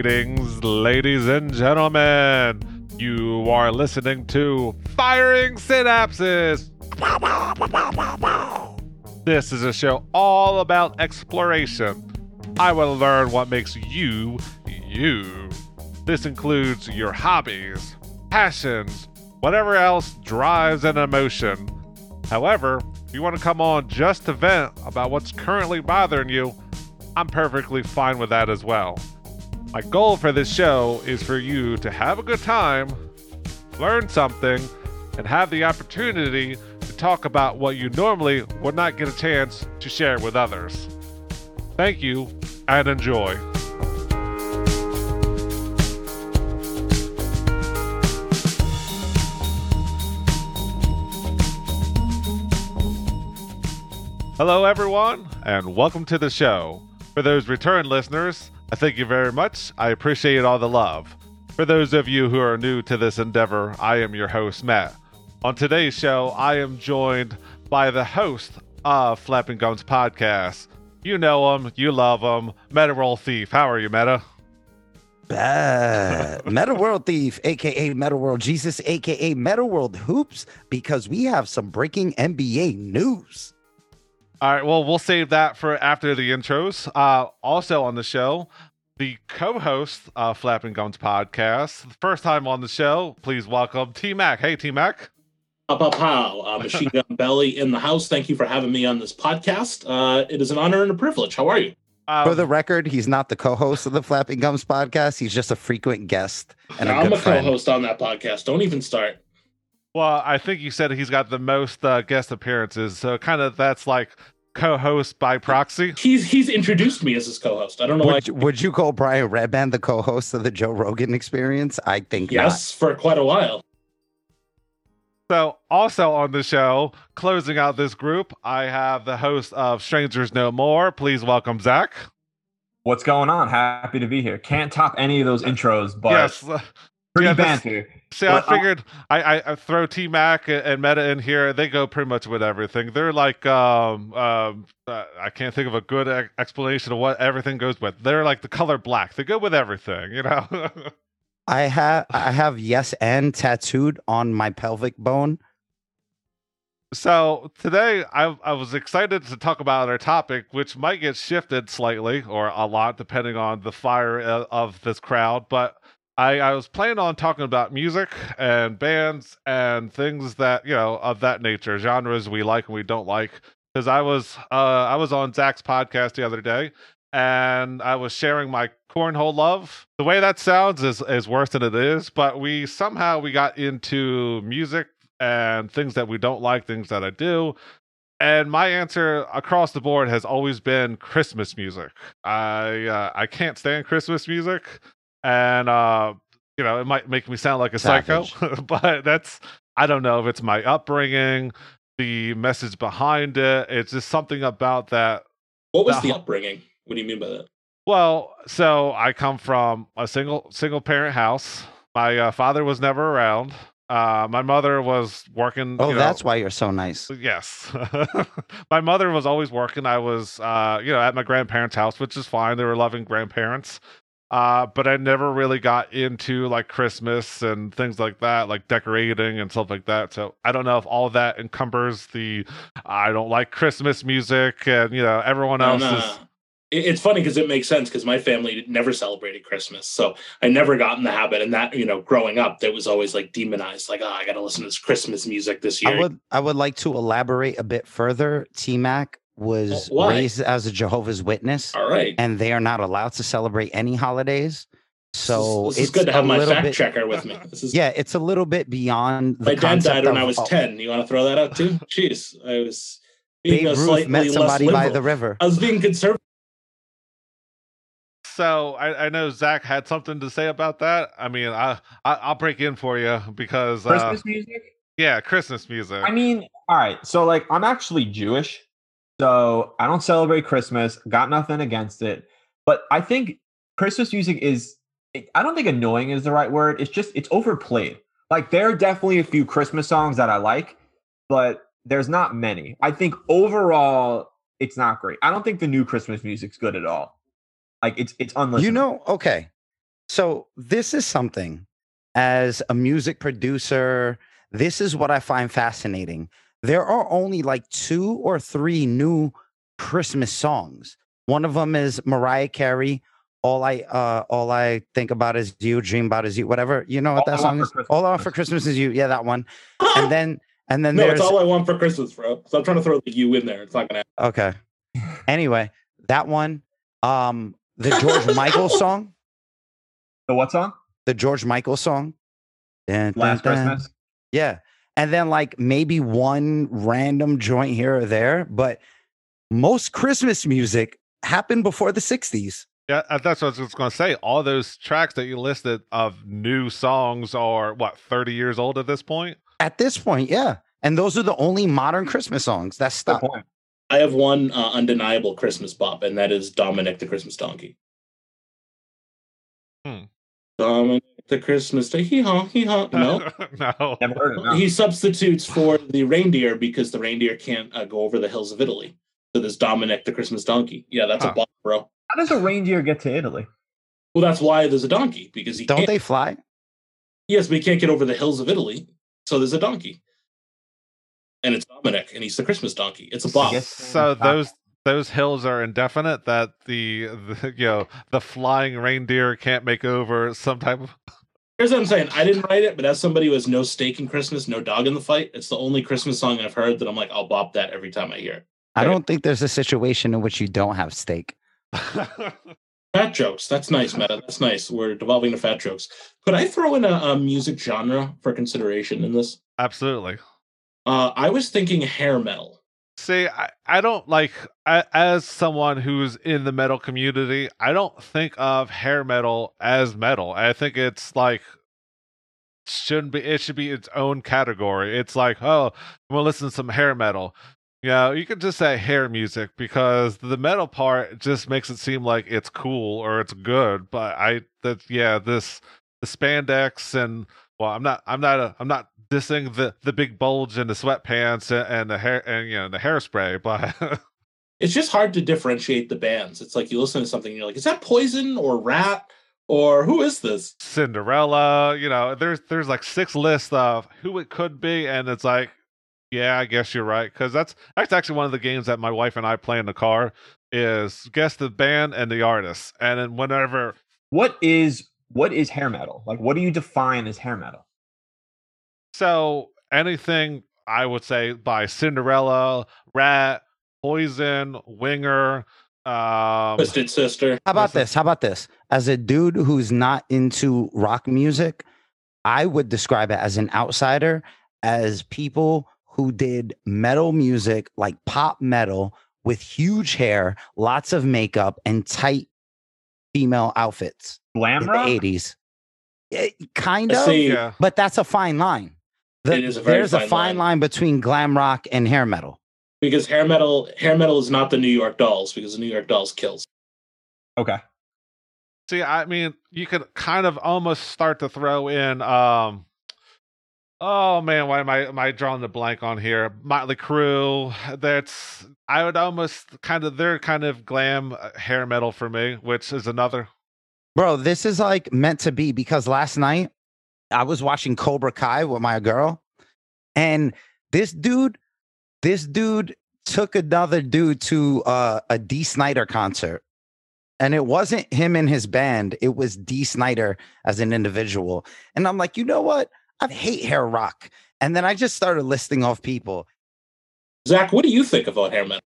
Greetings, ladies and gentlemen. You are listening to Firing Synapses. This is a show all about exploration. I will learn what makes you, you. This includes your hobbies, passions, whatever else drives an emotion. However, if you want to come on just to vent about what's currently bothering you, I'm perfectly fine with that as well. My goal for this show is for you to have a good time, learn something, and have the opportunity to talk about what you normally would not get a chance to share with others. Thank you and enjoy. Hello, everyone, and welcome to the show. For those return listeners, I thank you very much. I appreciate all the love. For those of you who are new to this endeavor, I am your host, Matt. On today's show, I am joined by the host of Flapping Gums Podcast. You know him, you love him, Meta Roll Thief. How are you, Meta? Bad. Meta World Thief, aka Meta World Jesus, aka Meta World Hoops, because we have some breaking NBA news. All right, well, we'll save that for after the intros. Uh, also on the show, the co-host of Flapping Gums podcast, the first time on the show. Please welcome T Mac. Hey, T Mac. Up, pow, pow. Uh, Machine Gun Belly in the house. Thank you for having me on this podcast. Uh, it is an honor and a privilege. How are you? Um, For the record, he's not the co-host of the Flapping Gums podcast. He's just a frequent guest and a I'm good a friend. co-host on that podcast. Don't even start. Well, I think you said he's got the most uh, guest appearances, so kind of that's like co-host by proxy. He's he's introduced me as his co-host. I don't know why. Would, would you call Brian Redban the co-host of the Joe Rogan Experience? I think Yes, for quite a while. So, also on the show, closing out this group, I have the host of Strangers No More. Please welcome Zach. What's going on? Happy to be here. Can't top any of those intros, but yes. Pretty yeah, this- banter. See, I But, uh, figured I, I, I throw T Mac and, and Meta in here. They go pretty much with everything. They're like, um, um, uh, I can't think of a good e- explanation of what everything goes with. They're like the color black. They go with everything, you know. I have I have yes and tattooed on my pelvic bone. so today, I I was excited to talk about our topic, which might get shifted slightly or a lot depending on the fire uh, of this crowd, but. I, I was planning on talking about music and bands and things that you know of that nature, genres we like and we don't like. Because I was uh, I was on Zach's podcast the other day, and I was sharing my cornhole love. The way that sounds is is worse than it is, but we somehow we got into music and things that we don't like, things that I do. And my answer across the board has always been Christmas music. I uh, I can't stand Christmas music and uh you know it might make me sound like a psycho but that's i don't know if it's my upbringing the message behind it it's just something about that What was the upbringing? What do you mean by that? well so i come from a single single parent house my uh, father was never around uh my mother was working Oh, you know, that's why you're so nice. Yes. my mother was always working. I was uh, you know, at my grandparents' house, which is fine. They were loving grandparents. Uh, but I never really got into like Christmas and things like that, like decorating and stuff like that. So I don't know if all that encumbers the I don't like Christmas music and you know, everyone No, else no, is no. It- It's funny because it makes sense because my family never celebrated Christmas, so I never got in the habit. And that you know, growing up, that was always like demonized. Like, oh, I got to listen to this Christmas music this year. I would I would like to elaborate a bit further. T Mac was why? raised as a Jehovah's Witness, All right. and they are not allowed to celebrate any holidays. So this is, this is it's good to have my little fact bit- checker with me. This is Yeah, it's a little bit beyond. The my dad died when of- I was ten. You want to throw that out too? Jeez, I was being Babe a Ruth met somebody by the river. I was being conservative. so I, I know Zach had something to say about that. I mean, I, I I'll break in for you because uh, Christmas music? yeah, Christmas music. I mean, all right. So, like, I'm actually Jewish. So I don't celebrate Christmas. Got nothing against it. But I think Christmas music is, I don't think annoying is the right word. It's just, it's overplayed. Like, there are definitely a few Christmas songs that I like, but there's not many. I think overall, it's not great. I don't think the new Christmas music's good at all. Like, it's, it's unlistenable. You know, okay. So this is something as a music producer, this is what I find fascinating. There are only like two or three new Christmas songs. One of them is Mariah Carey. All I uh all I think about is you, dream about is you, whatever. You know what All that I song is? All I want for Christmas is you. Yeah, that one. And then and then no, there's it's all I want for Christmas, bro. So I'm trying to throw the you in there. It's not gonna happen. okay. Anyway, that one. Um the George Michael song. The what song? The George Michael song. Dun, dun, Last dun. Christmas. Yeah. And then like maybe one random joint here or there, but most Christmas music happened before the 60s. Yeah, uh, that's what I was going to say. All those tracks that you listed of new songs are what thirty years old at this point. At this point, yeah. And those are the only modern Christmas songs That's Good stuck. point. I have one uh, undeniable Christmas bop, and that is Dominic the Christmas Donkey. Hmm. Dominic the Christmas Donkey. Hee haw, hee haw. No. no. Never heard of it. He substitutes for the reindeer because the reindeer can't uh, go over the hills of Italy. So there's Dominic the Christmas donkey. Yeah, that's Huh. a bop, bro. How does a reindeer get to Italy? Well, that's why there's a donkey because he Don't can't. they fly? Yes, but he can't get over the hills of Italy. So there's a donkey, and it's Dominic, and he's the Christmas donkey. It's a bop. guess- So those those hills are indefinite. That the, the you know the flying reindeer can't make over some type of. Here's what I'm saying. I didn't write it, but as somebody who has no stake in Christmas, no dog in the fight, it's the only Christmas song I've heard that I'm like, I'll bop that every time I hear it. I don't think there's a situation in which you don't have stake. Fat jokes. That's nice, Meta. That's nice. We're devolving to fat jokes. Could I throw in a, a music genre for consideration in this? Absolutely. Uh, I was thinking hair metal. See, I, I don't like I, as someone who's in the metal community. I don't think of hair metal as metal. I think it's like shouldn't be. It should be its own category. It's like oh, we'll listen to some hair metal. You know, you could just say hair music because the metal part just makes it seem like it's cool or it's good. But I that yeah, this the spandex and well, I'm not I'm not a, I'm not dissing the the big bulge and the sweatpants and, and the hair and you know the hairspray, but It's just hard to differentiate the bands. It's like you listen to something and you're like, is that Poison or Ratt or who is this? Cinderella, you know, there's there's like six lists of who it could be, and it's like, yeah, I guess you're right because that's that's actually one of the games that my wife and I play in the car is guess the band and the artist, and then whenever What is what is hair metal? Like, what do you define as hair metal? So anything I would say by Cinderella, Ratt, Poison, Winger, um, Twisted Sister. How about this? How about this? As a dude who's not into rock music, I would describe it as an outsider, as people who did metal music, like pop metal, with huge hair, lots of makeup, and tight female outfits Glam in rock. the 80s. Eh, kind of, see. yeah. but that's a fine line. The- It is a very there's a fine fine line. line between glam rock and hair metal. Because hair metal hair metal is not the New York Dolls because the New York Dolls kills. Okay. See, I mean, you could kind of almost start to throw in um Oh man, why am I am I drawing the blank on here? Motley Crue. That's I would almost kind of they're kind of glam uh, hair metal for me, which is another. Bro, this is like meant to be because last night I was watching Cobra Kai with my girl, and this dude, this dude took another dude to uh, a Dee Snider concert. And it wasn't him and his band, it was Dee Snider as an individual. And I'm like, you know what? I hate hair rock. And then I just started listing off people. Zach, what do you think about hair metal?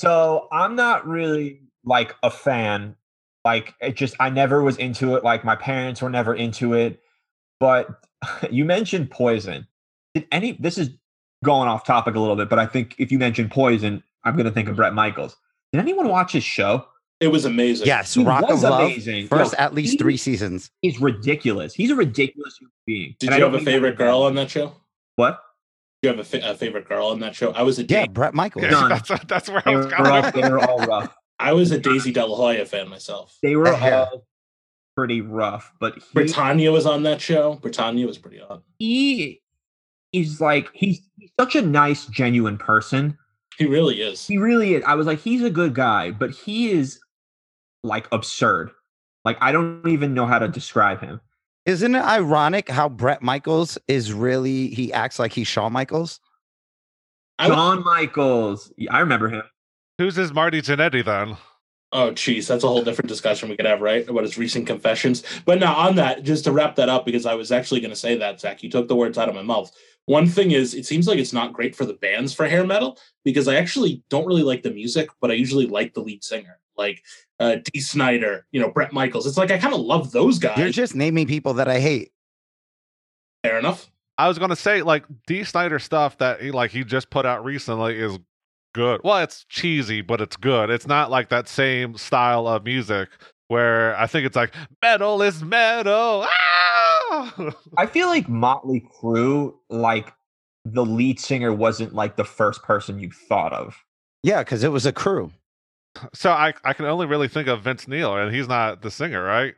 So I'm not really like a fan. Like it just I never was into it. Like my parents were never into it. But you mentioned poison. Did any this is going off topic a little bit, but I think if you mention poison, I'm gonna think of mm-hmm. Bret Michaels. Did anyone watch his show? It was amazing. Yes, He Rock was of Love. amazing. First, Yo, at least he- three seasons. He's ridiculous. He's a ridiculous human being. Did And you have a favorite in a bad girl on that show? What? Did you have a, fa- a favorite girl on that show? I was a Yeah, Da- Bret Michaels. Yeah, that's that's where I was were, going. all, they were all rough. I was a Daisy De La Hoya fan myself. They were The all pretty rough, but he, Britannia was on that show. Britannia was pretty on. he is like he's, he's such a nice, genuine person. He really is. He really is. I was like, he's a good guy, but he is like absurd. Like I don't even know how to describe him. Isn't it ironic how Bret Michaels is really he acts like he's Shawn Michaels? I Shawn Michaels. I remember him. Who's his Marty Jannetty then? Oh, geez, that's a whole different discussion we could have, right? About his recent confessions. But now, on that, just to wrap that up, because I was actually going to say that, Zach, you took the words out of my mouth. One thing is, it seems like it's not great for the bands for hair metal because I actually don't really like the music, but I usually like the lead singer, like uh, Dee Snider, you know, Bret Michaels. It's like I kind of love those guys. You're just naming people that I hate. Fair enough. I was gonna say like Dee Snider stuff that he like he just put out recently is good. Well, it's cheesy, but it's good. It's not like that same style of music where I think it's like metal is metal. Ah! I feel like Motley Crue, like the lead singer wasn't like the first person you thought of. Yeah, because it was a crew. so I I can only really think of Vince Neil, and he's not the singer, right?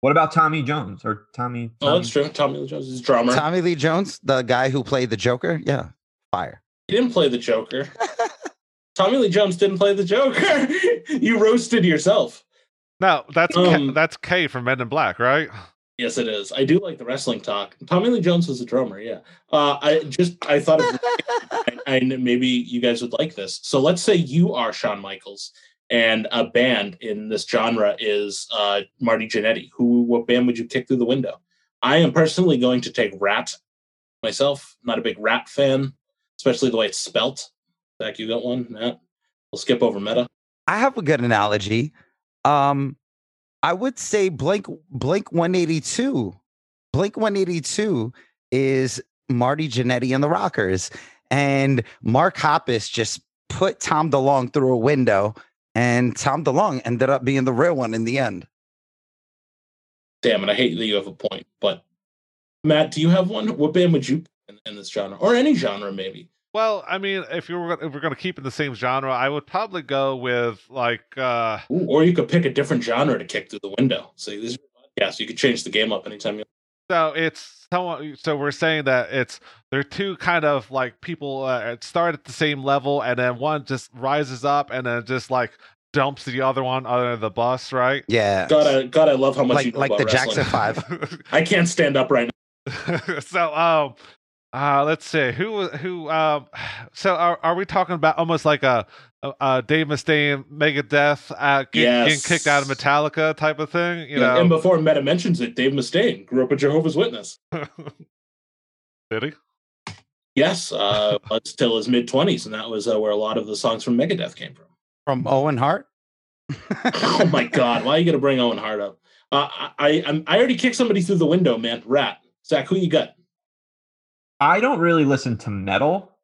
What about Tommy Jones or Tommy? Oh, Tommy- that's true. Tommy Lee Jones is a drummer. Tommy Lee Jones, the guy who played the Joker. Yeah, fire. He didn't play the Joker. Tommy Lee Jones didn't play the Joker. you roasted yourself. No, that's K, Um, that's K from Men in Black, right? Yes, it is. I do like the wrestling talk. Tommy Lee Jones was a drummer. Yeah. Uh, I just I thought of and, and maybe you guys would like this. So let's say you are Shawn Michaels and a band in this genre is uh, Marty Jannetty. Who what band would you kick through the window? I am personally going to take Ratt myself. Not a big Ratt fan, especially the way it's spelt. Zach, you got one? Matt? We'll skip over meta. I have a good analogy. Um, I would say Blink Blink 182. Blink 182 is Marty Jannetty and the Rockers. And Mark Hoppus just put Tom DeLonge through a window, and Tom DeLonge ended up being the real one in the end. Damn it, I hate that you have a point. But Matt, do you have one? What band would you in, in this genre? Or any genre maybe? Well, I mean, if you were if we're gonna keep in the same genre, I would probably go with like uh Ooh, or you could pick a different genre to kick through the window. So this yeah, so you could change the game up anytime you so it's someone so we're saying that it's they're two kind of like people uh, start at the same level and then one just rises up and then just like dumps the other one under the bus, right? Yeah. God I God I love how much you like know like about the wrestling. Jackson Five. I can't stand up right now. so um uh let's see who who um so are, are we talking about almost like a a, a Dave Mustaine Megadeth uh getting Yes. kicked out of Metallica type of thing you now. know And before Meta mentions it, Dave Mustaine grew up a Jehovah's Witness. did he Yes, uh until his mid twenties, and that was uh, where a lot of the songs from Megadeth came from. From Owen Hart. oh my God, why are you gonna bring Owen Hart up? Uh, I I, I already kicked somebody through the window, man. Ratt. Zach, who you got? I don't really listen to metal.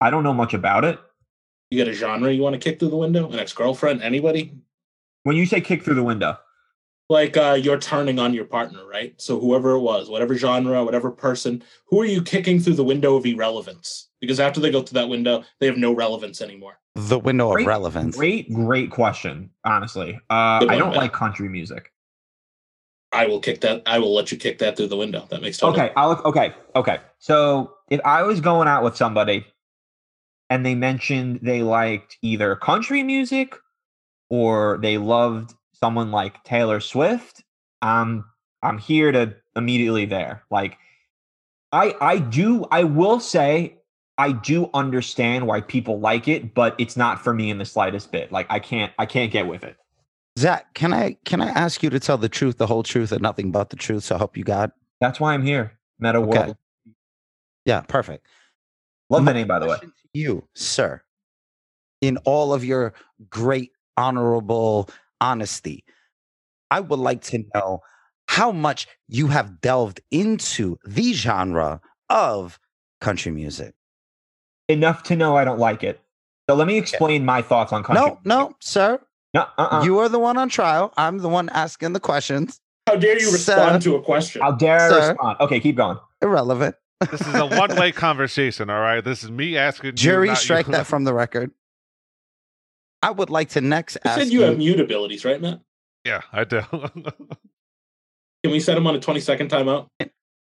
I don't know much about it. You got a genre you want to kick through the window? An ex girlfriend? Anybody? When you say kick through the window, like uh, you're turning on your partner, right? So whoever it was, whatever genre, whatever person, who are you kicking through the window of irrelevance? Because after they go through that window, they have no relevance anymore. The window of relevance. great, great question. Honestly, uh, Good I don't Matt. like country music. I will kick that. I will let you kick that through the window. That makes total. Okay, I'll okay, okay. So if I was going out with somebody and they mentioned they liked either country music or they loved someone like Taylor Swift, um, I'm here to immediately there. Like I I do I will say I do understand why people like it, but it's not for me in the slightest bit. Like I can't I can't get with it. Zach, can I can I ask you to tell the truth, the whole truth, and nothing but the truth? So help you God. That's why I'm here. Meta Okay. World. Yeah, perfect. Love My the name by the way. You, sir, in all of your great honorable honesty, I would like to know how much you have delved into the genre of country music. Enough to know I don't like it. So let me explain my thoughts on country. No, no, sir. No, uh-uh. You are the one on trial. I'm the one asking the questions. How dare you Sir. respond to a question? How dare I Sir. respond? Okay, keep going. Irrelevant. this is a one way conversation all right this is me asking you, Jury, not strike you. that from the record. I would like to next You ask said you have mute abilities, right, Matt? yeah I do Can we set him on a 20 second timeout?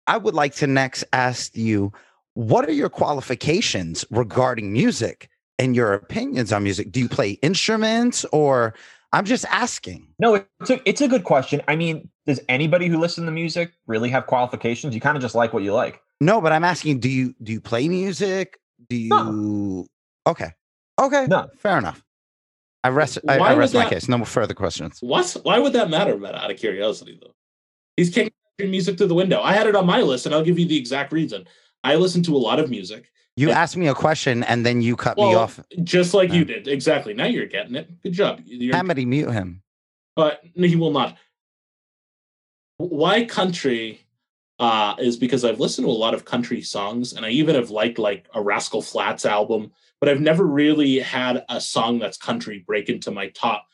I would like to next ask you what are your qualifications regarding music and your opinions on music? Do you play instruments or I'm just asking. No, it's a, it's a good question. I mean, does anybody who listens to music really have qualifications? You kind of just like what you like. No, but I'm asking, do you do you play music? Do you No. Okay. Okay. No. Fair enough. I rest I, Why I would rest my that- case. No further questions. What's why would that matter, Matt? Out of curiosity, though, he's kicking country music through the window. I had it on my list, and I'll give you the exact reason. I listen to a lot of music, You Yeah. asked me a question and then you cut me off. just like you did. Exactly. Now you're getting it. Good job. You're, Hamidi, mute him. but he will not. Why country? Uh, is because I've listened to a lot of country songs, and I even have liked like a Rascal Flatts album, but I've never really had a song that's country break into my top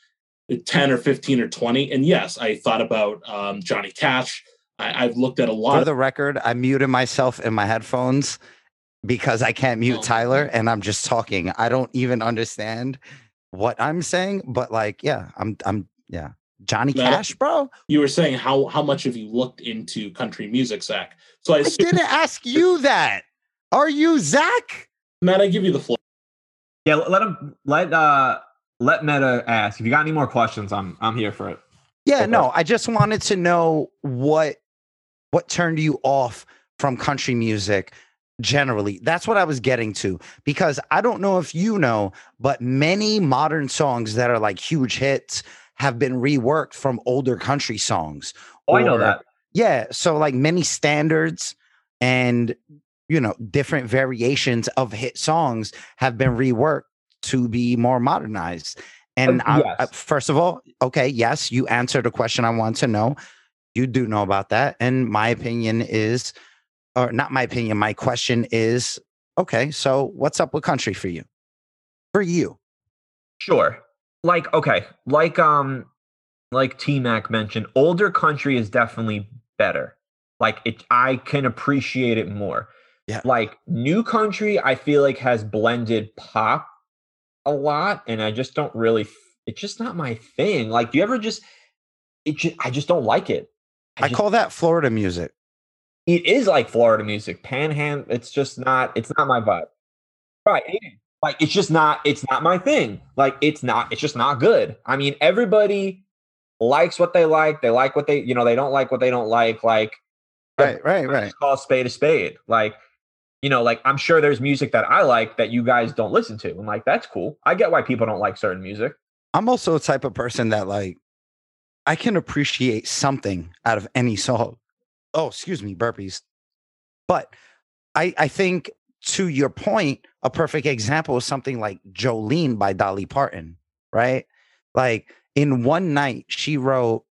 ten or fifteen or twenty. And yes, I thought about um, Johnny Cash. I, I've looked at a lot For of the record, I muted myself in my headphones because I can't mute Oh. Tyler and I'm just talking. I don't even understand what I'm saying, but like, yeah, I'm I'm yeah. Johnny Matt, Cash, bro. you were saying how how much have you looked into country music, Zach? So I I didn't ask you that. Are you Zach? Matt, I give you the floor. Yeah, let him let uh let Meta ask. If you got any more questions, I'm I'm here for it. Yeah, Okay. no, I just wanted to know what what turned you off from country music generally. That's what I was getting to because I don't know if you know, but many modern songs that are like huge hits have been reworked from older country songs. Oh, I know that. Yeah, so like many standards and you know, different variations of hit songs have been reworked to be more modernized. And Uh, I, yes. I- first of all, okay, yes, you answered a question I want to know. You do know about that. And my opinion is, or not my opinion, my question is, okay, so what's up with country for you? For you. Sure. Like okay, like um like T Mac mentioned, older country is definitely better. Like it I can appreciate it more. Yeah. Like new country I feel like has blended pop a lot and I just don't really it's just not my thing. Like do you ever just it just, I just don't like it. I just- call that Florida music. It is like Florida music. Panhand, it's just not. It's not my vibe. Right. Like it's just not. It's not my thing. Like it's not. It's just not good. I mean, everybody likes what they like. They like what they. You know, they don't like what they don't like. Like Right, right, right. call spade a spade. Like you know, like I'm sure there's music that I like that you guys don't listen to. And like that's cool. I get why people don't like certain music. I'm also a type of person that like I can appreciate something out of any song. Oh, excuse me, burpees. But I I think to your point, a perfect example is something like Jolene by Dolly Parton, right? Like in one night, she wrote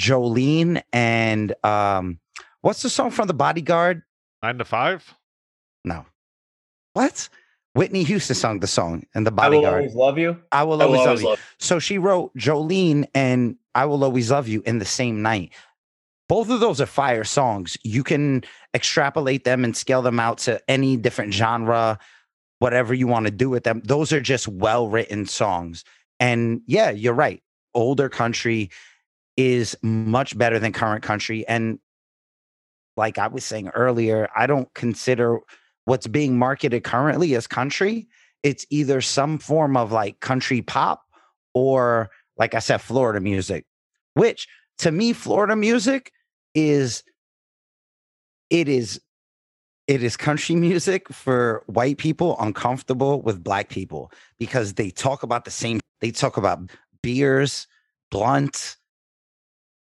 Jolene and um what's the song from the bodyguard? Nine to five. No. What? Whitney Houston sung the song and the I will bodyguard. always love you. I will I will always, always love you. love. So she wrote Jolene and I Will Always Love You in the same night. Both of those are fire songs. You can extrapolate them and scale them out to any different genre, whatever you want to do with them. Those are just well written songs. And yeah, you're right. Older country is much better than current country. And like I was saying earlier, I don't consider what's being marketed currently as country. It's either some form of like country pop or, like I said, Florida music, which to me, Florida music is it is it is country music for white people uncomfortable with black people because they talk about the same they talk about beers blunt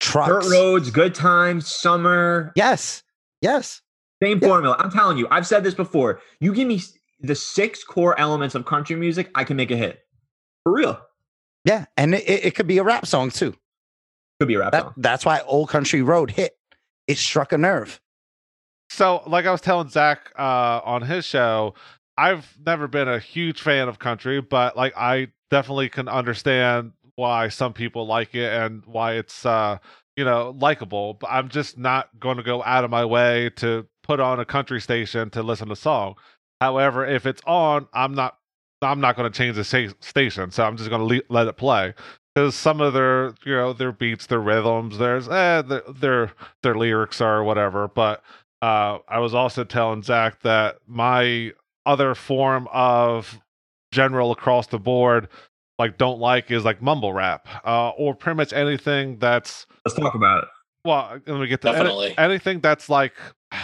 trucks Dirt roads, good times, summer. yes yes Same Yeah. formula. I'm telling you, I've said this before. You give me the six core elements of country music, I can make a hit. For real. yeah and it, it could be a rap song too Could be a rap that, song. that's why old country road hit it struck a nerve So, like I was telling Zach uh, on his show, I've never been a huge fan of country, but like I definitely can understand why some people like it and why it's uh, you know likable. But I'm just not going to go out of my way to put on a country station to listen to song. However, if it's on, I'm not I'm not going to change the sta- station, so I'm just going to le- let it play. Because some of their, you know, their beats, their rhythms, there's, eh, their, their, their lyrics are whatever. But uh, I was also telling Zach that my other form of general across the board like don't like is like mumble rap, uh, or pretty much anything that's Let's talk about it. well. Let me get to any- Definitely. anything that's like.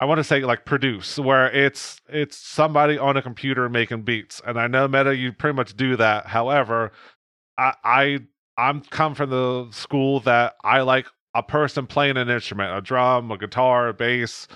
I want to say like produce, where it's it's somebody on a computer making beats, and I know Meta, you pretty much do that. However, I, I I'm come from the school that I like a person playing an instrument, a drum, a guitar, a bass,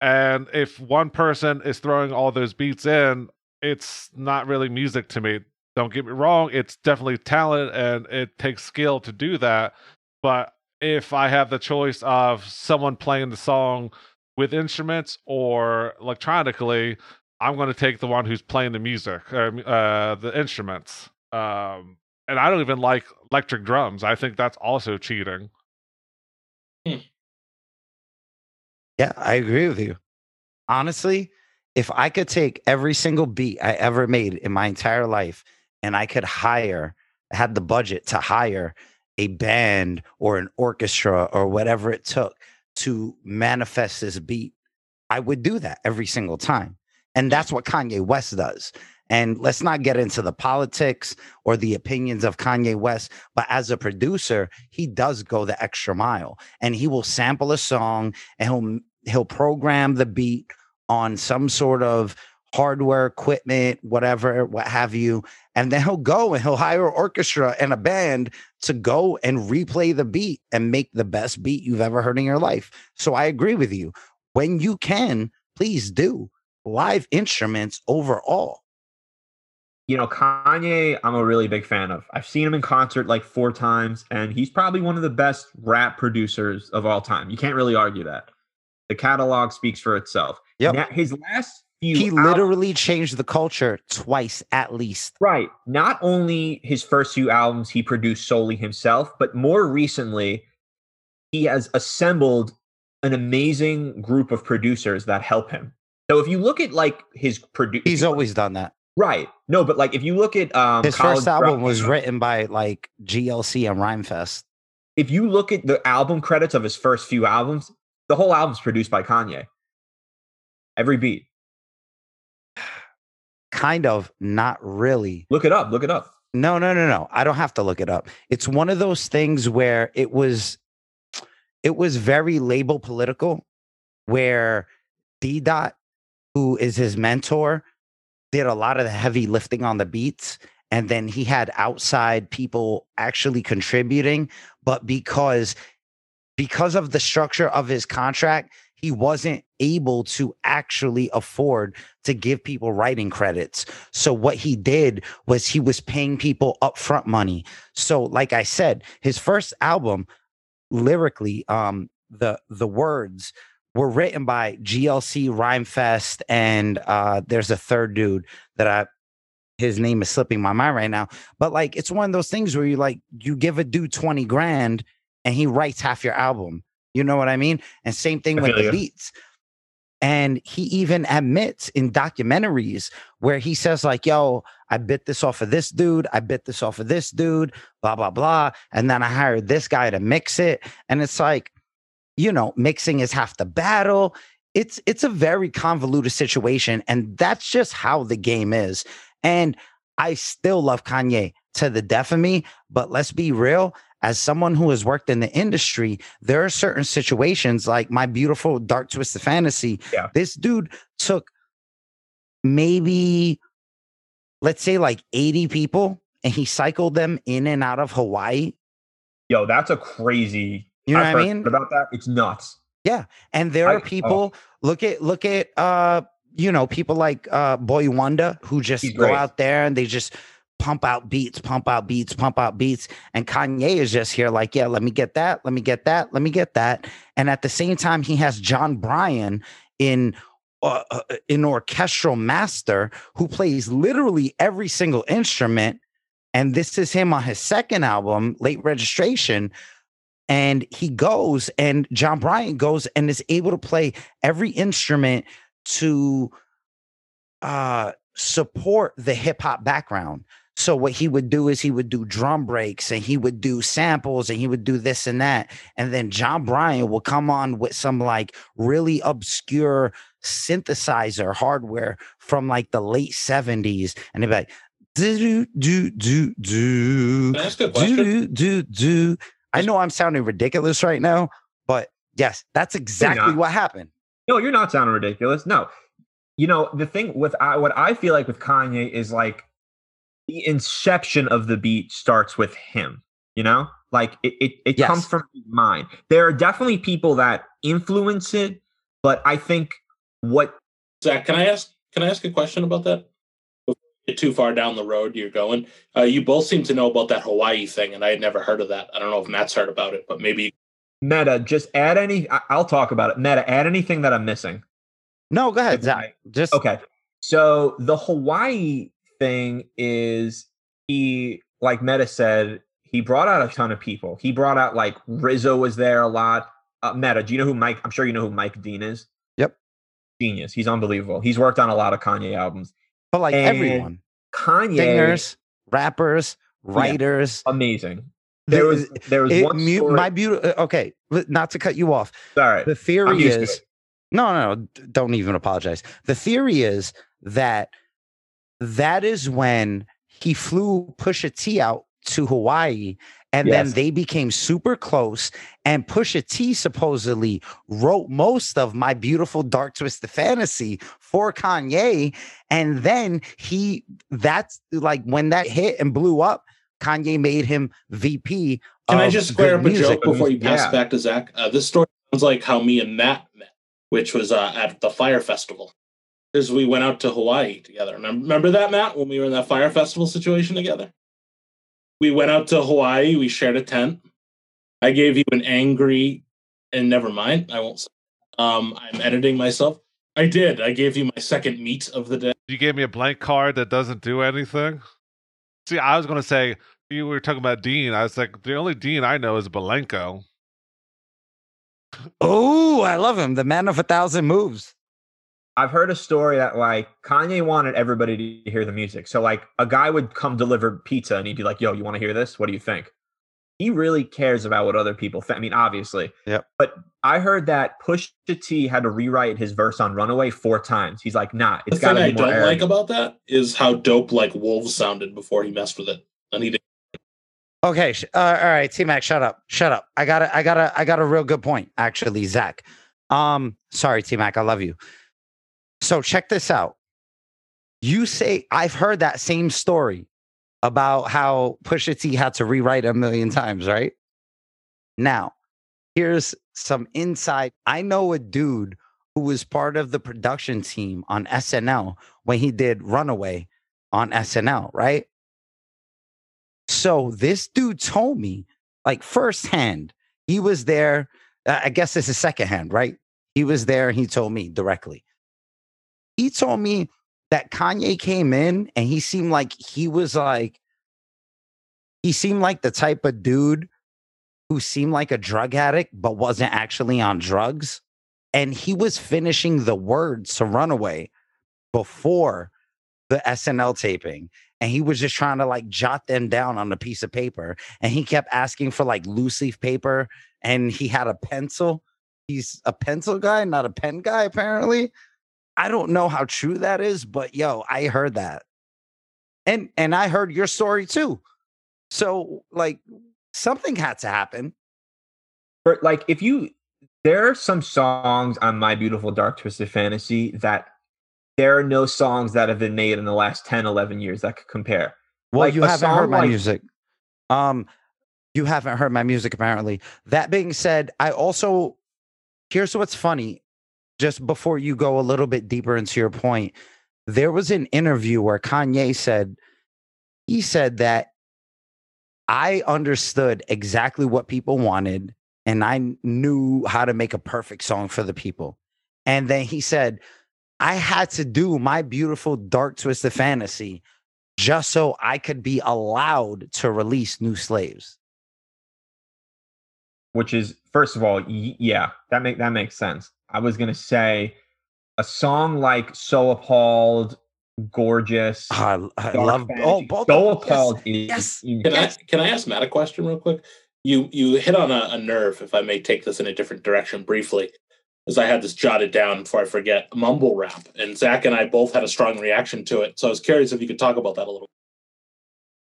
and if one person is throwing all those beats in, it's not really music to me. Don't get me wrong, it's definitely talent and it takes skill to do that. But if I have the choice of someone playing the song with instruments or electronically, I'm going to take the one who's playing the music, uh, uh, the instruments. Um, and I don't even like electric drums. I think that's also cheating. Hmm. Yeah, I agree with you. Honestly, if I could take every single beat I ever made in my entire life and I could hire, had the budget to hire a band or an orchestra or whatever it took to manifest this beat, I would do that every single time. And that's what Kanye West does. And let's not get into the politics or the opinions of Kanye West, but as a producer, he does go the extra mile and he will sample a song and he'll he'll program the beat on some sort of hardware equipment whatever what have you and then he'll go and he'll hire an orchestra and a band to go and replay the beat and make the best beat you've ever heard in your life. So i agree with you. When you can please do. Live instruments overall You know, Kanye, I'm a really big fan of. I've seen him in concert like four times, and he's probably one of the best rap producers of all time. You can't really argue that. The catalog speaks for itself. Yep. Now, his last few he al- literally changed the culture twice at least Right. Not only his first few albums he produced solely himself, but more recently, he has assembled an amazing group of producers that help him. So if you look at like his produce, he's always done that right. No, but like if you look at um, his first album was written by like glc and rhymefest If you look at the album credits of his first few albums, the whole album's produced by Kanye. Every beat. kind of not really Look it up. Look it up. No, no, no, no. I don't have to look it up. It's one of those things where it was it was very label political where D Dot, who is his mentor, did a lot of the heavy lifting on the beats. And then he had outside people actually contributing. But because because of the structure of his contract, he wasn't able to actually afford to give people writing credits. So what he did was he was paying people upfront money. So like I said, his first album lyrically um the the words were written by GLC Rhymefest and uh there's a third dude that I his name is slipping my mind right now. But like it's one of those things where you like you give a dude 20 grand and he writes half your album. You know what I mean? And same thing I with the you. beats. And he even admits in documentaries where he says, like, yo, I bit this off of this dude, I bit this off of this dude, blah, blah, blah. And then I hired this guy to mix it. And it's like, you know, mixing is half the battle. It's it's a very convoluted situation. And that's just how the game is. And I still love Kanye to the death of me, but let's be real. As someone who has worked in the industry, there are certain situations like my beautiful dark twisted fantasy. Yeah. This dude took maybe, let's say, like 80 people and he cycled them in and out of Hawaii. Yo, that's a crazy. You know I've what I mean? about that? It's nuts. Yeah, and there I- are oh. people look at look at uh you know people like uh Boy Wonder who just He's go great. out there and they just pump out beats, pump out beats, pump out beats. And Kanye is just here like, yeah, let me get that, let me get that, let me get that. And at the same time, he has Jon Brion in uh, uh, an orchestral master who plays literally every single instrument. And this is him on his second album, Late Registration. And he goes, and Jon Brion goes and is able to play every instrument to uh, support the hip hop background. So what he would do is he would do drum breaks and he would do samples and he would do this and that. And then Jon Brion will come on with some like really obscure synthesizer hardware from like the late 70s. And he'd be like, Do do do do Can I ask question? do do do. I know I'm sounding ridiculous right now, but yes, that's exactly what happened. No, you're not sounding ridiculous. No, you know the thing with I, what I feel like with Kanye is like the inception of the beat starts with him. You know, like it it, it Yes. comes from his mind. There are definitely people that influence it, but I think what Zach, can I ask can I ask a question about that? Before you get too far down the road you're going. Uh, you both seem to know about that Hawaii thing, and I had never heard of that. I don't know if Matt's heard about it, but maybe Meta just add any. I- I'll talk about it. Meta, add anything that I'm missing. No, go ahead, Okay. Zach. Just Okay. So the Hawaii thing is he, like Meta said, he brought out a ton of people. He brought out like RZA was there a lot. Uh, Meta, do you know who Mike? I'm sure you know who Mike Dean is. Yep. Genius. He's unbelievable. He's worked on a lot of Kanye albums. But like and everyone, Kanye, singers, rappers, writers. amazing. There was uh, there was it- one mu- story. my beautiful. Uh, okay, not to cut you off. sorry. The theory is no, no, no. Don't even apologize. The theory is that that is when he flew Pusha T out to Hawaii, and then they became super close. And Pusha T supposedly wrote most of my beautiful dark twisted fantasy for Kanye, and then he that's like when that hit and blew up. Kanye made him VP. can I just square up a music. joke before you pass Yeah. back to Zach? Uh, this story sounds like how me and Matt met, which was uh, at the fire festival. Because we went out to Hawaii together. Remember, remember that, Matt, when we were in that fire festival situation together? We went out to Hawaii. We shared a tent. I gave you an angry, and never mind. I won't. Um, I'm editing myself. I did. I gave you my second meet of the day. You gave me a blank card that doesn't do anything. See, I was going to say you were talking about Dean. I was like, the only Dean I know is Malenko. Oh, I love him. The man of a thousand moves. I've heard a story that like Kanye wanted everybody to hear the music. So like a guy would come deliver pizza and he'd be like, "Yo, you want to hear this? What do you think?" He really cares about what other people think. I mean, obviously. Yep. But I heard that Pusha T had to rewrite his verse on Runaway four times. He's like, "Nah, The it's got thing to I be more." don't like about that is how dope like Wolves sounded before he messed with it. And he did. Okay, sh- uh, all right, T Mac, shut up, shut up. I got a, I got a, I got a real good point, actually, Zach. Um, sorry, T Mac, I love you. So check this out. You say I've heard that same story about how Pusha T had to rewrite a million times, right? Now, here's some insight. I know a dude who was part of the production team on SNL when he did Runaway on SNL, right? So this dude told me, like firsthand, he was there. uh, I guess this is secondhand, right? He was there and he told me directly. He told me that Kanye came in and he seemed like he was like, he seemed like the type of dude who seemed like a drug addict, but wasn't actually on drugs. And he was finishing the words to Runaway before the SNL taping and he was just trying to like jot them down on a piece of paper and he kept asking for like loose leaf paper and he had a pencil he's a pencil guy not a pen guy apparently i don't know how true that is but yo i heard that. And and i heard your story too. So like something had to happen. For- like if you there are some songs on my beautiful dark twisted fantasy that there are no songs that have been made in the last 10 11 years that could compare. Well Like, you haven't heard my like- music. Um you haven't heard my music apparently. That being said i also here's what's funny just before you go a little bit deeper into your point there was an interview where kanye said he said that i understood exactly what people wanted and i knew how to make a perfect song for the people and then he said i had to do my beautiful dark twisted fantasy just so I could be allowed to release new slaves. which is first of all y- yeah that make that makes sense i was going to say a song like so appalled gorgeous ah, Oh, I, I love Fantasy, oh both so of them. appalled is yes. Can Yes. I can I ask Matt a question real quick? You you hit on a, a nerve, if I may take this in a different direction briefly, as I had this jotted down before I forget. Mumble rap, and Zach and I both had a strong reaction to it. So I was curious if you could talk about that a little.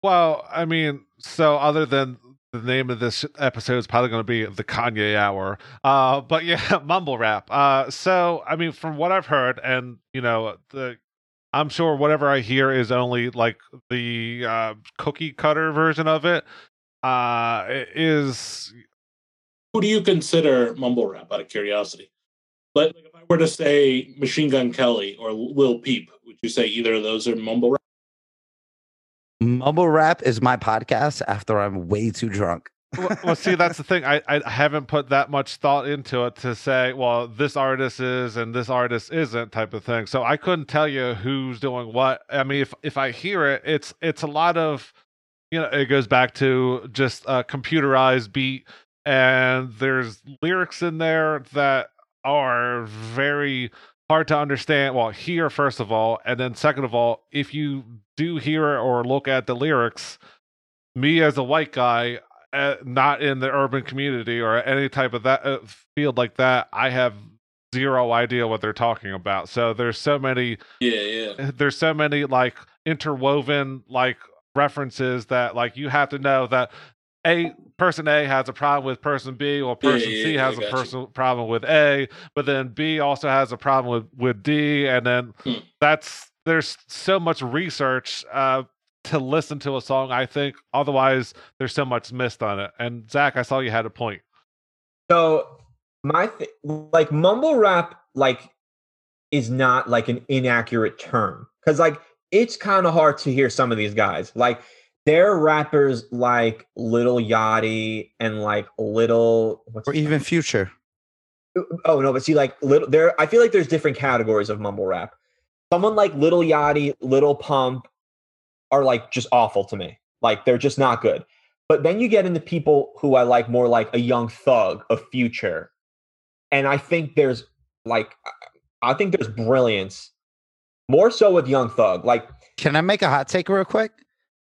Well, I mean, so other than the name of this episode is probably going to be the Kanye Hour, uh, but yeah, mumble rap. Uh, so I mean, from what I've heard, and you know, the I'm sure whatever I hear is only like the uh, cookie cutter version of it. Uh, is who do you consider mumble rap? Out of curiosity, but like, if I were to say Machine Gun Kelly or Lil Peep, would you say either of those are mumble rap? Mumble rap is my podcast after I'm way too drunk. well, well, see, that's the thing. I, I haven't put that much thought into it to say, well, this artist is and this artist isn't type of thing. So I couldn't tell you who's doing what. I mean, if if I hear it, it's it's a lot of, you know, it goes back to just a computerized beat, and there's lyrics in there that are very hard to understand. Well, hear first of all, and then second of all, if you do hear or look at the lyrics, me as a white guy, uh, not in the urban community or any type of that uh, field like that, I have zero idea what they're talking about. So there's so many, yeah, yeah. There's so many like interwoven like references that like you have to know that a person A has a problem with person B, or person yeah, C yeah, has a person problem with A, but then B also has a problem with with D, and then Hmm. that's there's so much research uh, to listen to a song. I think otherwise there's so much missed on it. And Zach, I saw you had a point. So my th- like mumble rap like is not like an inaccurate term because like it's kind of hard to hear some of these guys like they're rappers like Little Yachty and like Little what's Or his even future. Oh no, but see, like little there, I feel like there's different categories of mumble rap. Someone like Little Yachty, Little Pump are like just awful to me. Like they're just not good. But then you get into people who I like more like a Young Thug, a Future, and I think there's like, I think there's brilliance, more so with Young Thug. Like Can I make a hot take real quick?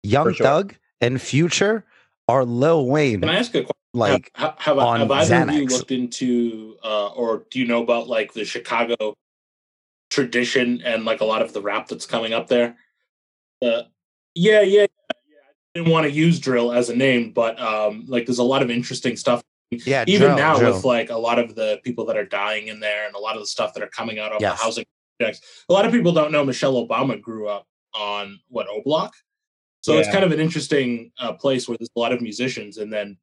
Young sure. Thug and Future are Lil Wayne. Can I ask a question? like have, have, on have either of you looked into uh, or do you know about like the Chicago tradition and like a lot of the rap that's coming up there? Uh, yeah, yeah, yeah. I didn't want to use drill as a name, but um, like there's a lot of interesting stuff. yeah, Even drill, now, drill. with like a lot of the people that are dying in there and a lot of the stuff that are coming out of Yes. the housing projects, a lot of people don't know Michelle Obama grew up on what O Block. So it's kind of an interesting uh, place where there's a lot of musicians, and then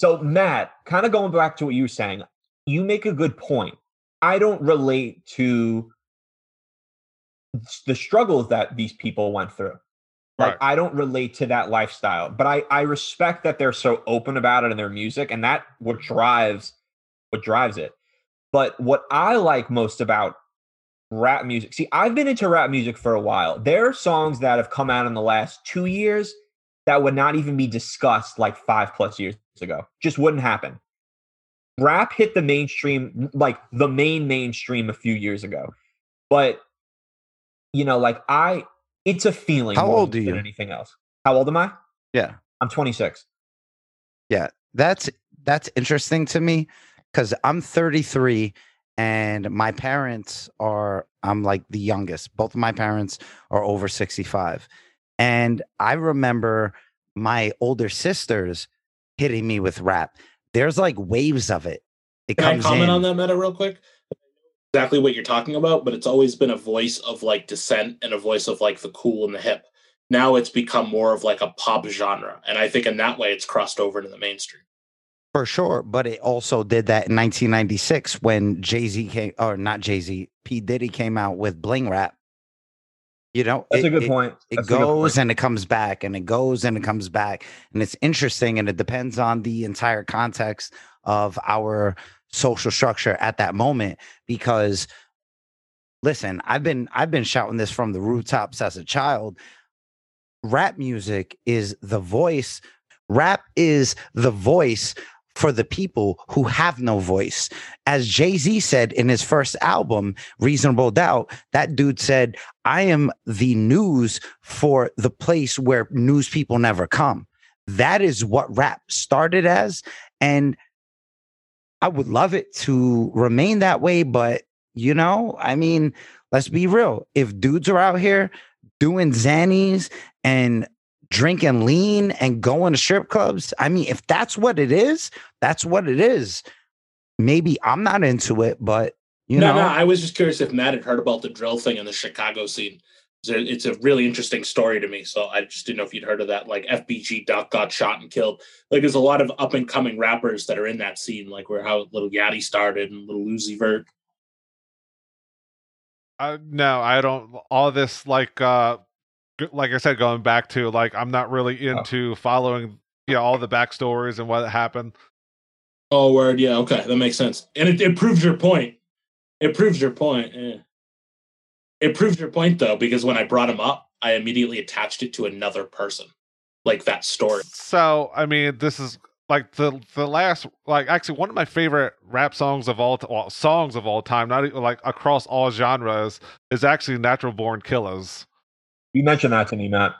So, Matt, kind of going back to what you were saying, you make a good point. I don't relate to the struggles that these people went through. Like, Right. I don't relate to that lifestyle, but I, I respect that they're so open about it in their music, and that what drives what drives it. But what I like most about rap music, see, I've been into rap music for a while. There are songs that have come out in the last two years that would not even be discussed like five plus years ago. Just wouldn't happen. Rap hit the mainstream, like the main mainstream a few years ago. But, you know, like I, it's a feeling. How old are than you? Anything else? How old am I? Yeah. I'm 26. yeah that's that's interesting to me because I'm 33 and my parents are I'm like the youngest. Both of my parents are over 65. And I remember my older sisters hitting me with rap. There's like waves of it. It Can I comment in. on that meta real quick? Exactly what you're talking about, but it's always been a voice of like dissent and a voice of like the cool and the hip. Now it's become more of like a pop genre, and I think in that way it's crossed over into the mainstream. For sure, but it also did that in 1996 when Jay Z came, or not Jay Z, P Diddy came out with Bling Rap. You know, That's it- a good it- point. It a good point. goes and it comes back, and it goes and it comes back, and it's interesting, and it depends on the entire context of our social structure at that moment. Because, listen, I've been I've been shouting this from the rooftops as a child. Rap music is the voice. Rap is the voice for the people who have no voice. As Jay Z said in his first album, Reasonable Doubt, that dude said, I am the news for the place where news people never come. That is what rap started as. And I would love it to remain that way. But, you know, I mean, let's be real. If dudes are out here doing Xannies and drinking lean and going to strip clubs. I mean, if that's what it is, that's what it is. Maybe I'm not into it, but you no, know, no. I was just curious if Matt had heard about the drill thing in the Chicago scene. It's a really interesting story to me. So I just didn't know if you'd heard of that. Like FBG Duck got shot and killed. Like there's a lot of up and coming rappers that are in that scene, like where how Little Yachty started and Little Uzi Vert. Uh, no, I don't. All this, like, uh, g- like I said, going back to like, I'm not really oh. into following, yeah, all the backstories and what happened. Oh, word. Yeah. Okay. That makes sense. And it, it proves your point. It proves your point. Yeah. It proves your point, though, because when I brought him up, I immediately attached it to another person, like that story. So, I mean, this is like the the last, like actually one of my favorite rap songs of all, t- well, songs of all time, not even, like across all genres, is actually "Natural Born Killers." You mentioned that to me, Matt.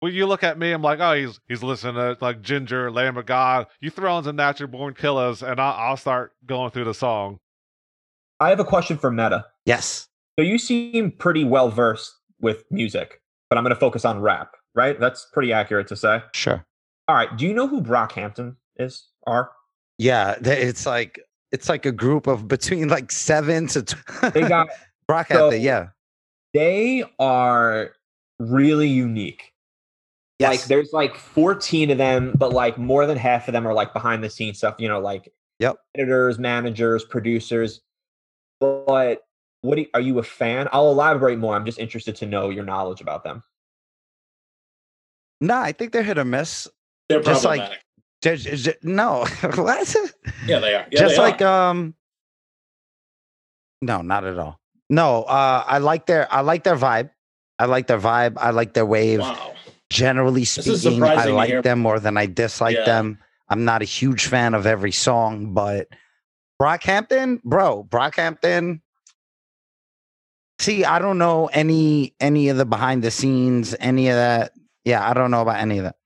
When you look at me, I'm like, oh, he's he's listening to like Ginger, Lamb of God. You throw in some Natural Born Killers, and I'll, I'll start going through the song. I have a question for Meta. yes. So you seem pretty well versed with music, but I'm going to focus on rap, right? That's pretty accurate to say. Sure. All right. Do you know who Brockhampton is? Are Yeah, it's like it's like a group of between like seven to tw- they got? Brockhampton. so- yeah. they are really unique. Yes. Like there's like 14 of them, but like more than half of them are like behind the scenes stuff. You know, like Yep. editors, managers, producers. But what do you, are you a fan? I'll elaborate more. I'm just interested to know your knowledge about them. no, I think they're hit or miss. They're Just like- problematic. Just, just- no, what? yeah, they are. Yeah, just they like are. um. No, not at all. No, uh, I like their I like their vibe. I like their vibe. I like their wave. wow. Generally speaking, I like hear. them more than I dislike Yeah. them. I'm not a huge fan of every song, but Brockhampton, bro, Brockhampton. See, I don't know any any of the behind the scenes, any of that. Yeah, I don't know about any of that.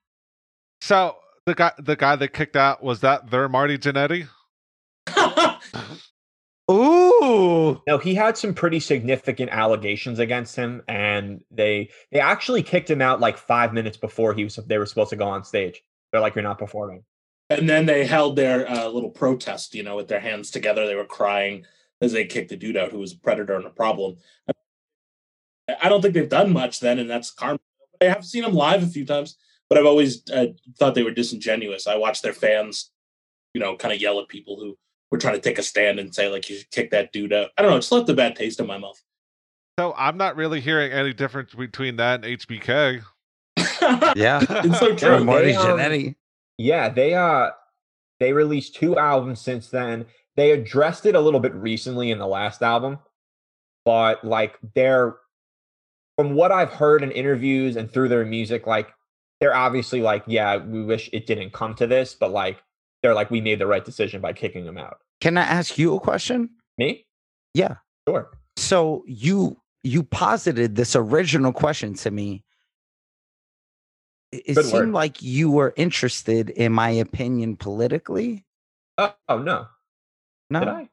So the guy the guy that kicked out was that their Marty Jannetty? Ooh, No, he had some pretty significant allegations against him, and they they actually kicked him out like five minutes before he was they were supposed to go on stage. They're like, "You're not performing." and then they held their uh, little protest, you know, with their hands together. They were crying as they kicked the dude out who was a predator and a problem. I don't think they've done much then, and that's karma. I have seen them live a few times, but I've always uh, thought they were disingenuous. I watched their fans, you know, kind of yell at people who were trying to take a stand and say like you should kick that dude out. I don't know. It just left a bad taste in my mouth. So I'm not really hearing any difference between that and HBK. yeah. it's so Yeah, true. They, Marty um, Jannetty. Yeah, they uh they released two albums since then. They addressed it a little bit recently in the last album, but like they're from what I've heard in interviews and through their music, like they're obviously like, yeah, we wish it didn't come to this, but like they're like, we made the right decision by kicking him out. Can I ask you a question? Me? Yeah. Sure. So you you posited this original question to me. It, it Good seemed work. like you were interested in my opinion politically. Oh, oh no. No, Did I?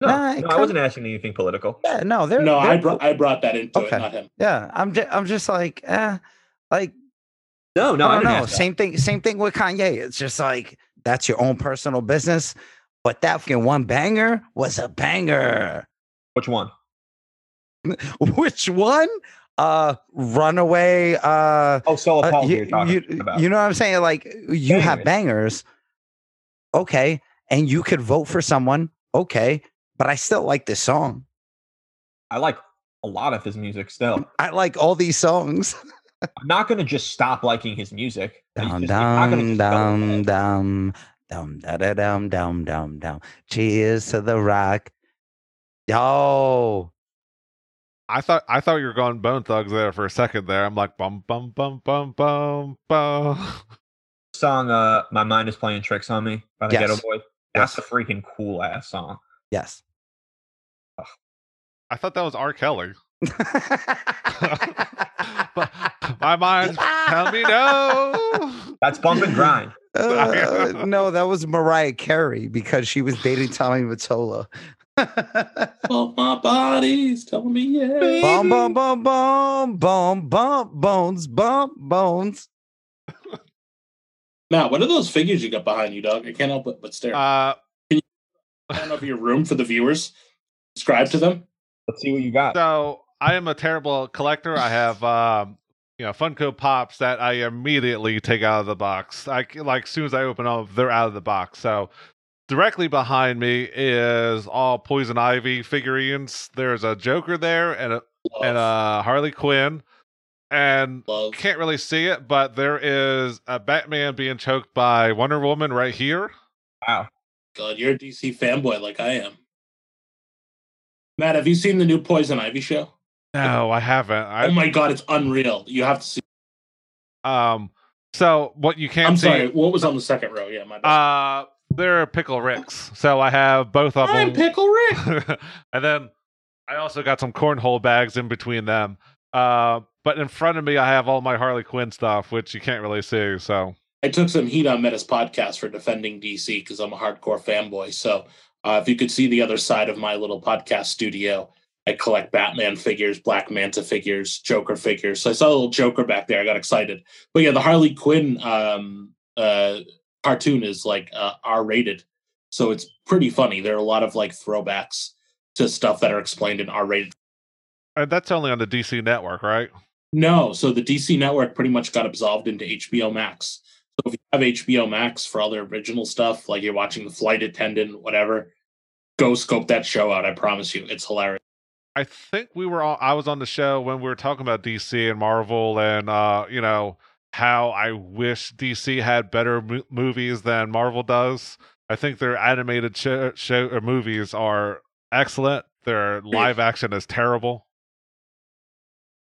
No, Nah, I no, I wasn't asking anything political. yeah, no, they're no, I they're brought cool. I brought that into Okay. it, not him. yeah. I'm just I'm just like eh, like No, no, I I, don't didn't know. Same thing. Same thing with Kanye. It's just like that's your own personal business. But that fucking one banger was a banger. Which one? Which one? Uh, Runaway. Uh, Oh, Solo uh, you, you're talking you- about. you know what I'm saying? Like you have Bangers. bangers. Okay, and you could vote for someone. Okay, but I still like this song. I like a lot of his music still. I like all these songs. I'm not going to just stop liking his music. It's Dum I'm not gonna dum just go with dum dum dum da da dum dum dum dum. Cheers to the rock. Yo, I thought I thought you were going Bone Thugs there for a second there. I'm like bum bum bum bum bum bum. Song, uh, "My Mind Is Playing Tricks on Me" by the Yes. Geto Boys. That's Yes. a freaking cool ass song. yes. I thought that was R. Kelly. but my mind tell me no. That's bump and grind. Uh, no, that was Mariah Carey because she was dating Tommy Mottola. Well, my body's telling me yeah. Bum bum bum bum bum bum bones bum bones. Matt, what are those figures you got behind you, dog? I can't help but, but stare. Uh, Turn over your room for the viewers. Subscribe to them. Let's see what you got. so I am a terrible collector. I have um, you know Funko Pops that I immediately take out of the box. I c- like as soon as I open them, they're out of the box. So directly behind me is all Poison Ivy figurines. There's a Joker there and a Love, and a Harley Quinn, and love. can't really see it, but there is a Batman being choked by Wonder Woman right here. Wow. God, you're a DC fanboy like I am. Matt, have you seen the new Poison Ivy show? No, I haven't. I, oh my god, it's unreal. You have to see. um, so what you can't I'm see, sorry. What was on the second row? Yeah, my bad. uh, they're Pickle Ricks. So I have both of I'm them. Pickle Rick. and then I also got some cornhole bags in between them. Uh, but in front of me, I have all my Harley Quinn stuff, which you can't really see. So I took some heat on Meta's podcast for defending DC because I'm a hardcore fanboy. So uh, if you could see the other side of my little podcast studio, I collect Batman figures, Black Manta figures, Joker figures. So I saw a little Joker back there. I got excited. But yeah, the Harley Quinn um, uh, cartoon is like uh, R rated. So it's pretty funny. There are a lot of like throwbacks to stuff that are explained in R rated. and that's only on the DC network, right? No, so the DC network pretty much got absolved into HBO Max. So if you have HBO Max for all their original stuff, like you're watching The Flight Attendant, whatever, go scope that show out. I promise you, it's hilarious. I think we were all I was on the show when we were talking about DC and Marvel and uh, you know, how I wish DC had better mo- movies than Marvel does. I think their animated show, show or movies are excellent. Their live action is terrible.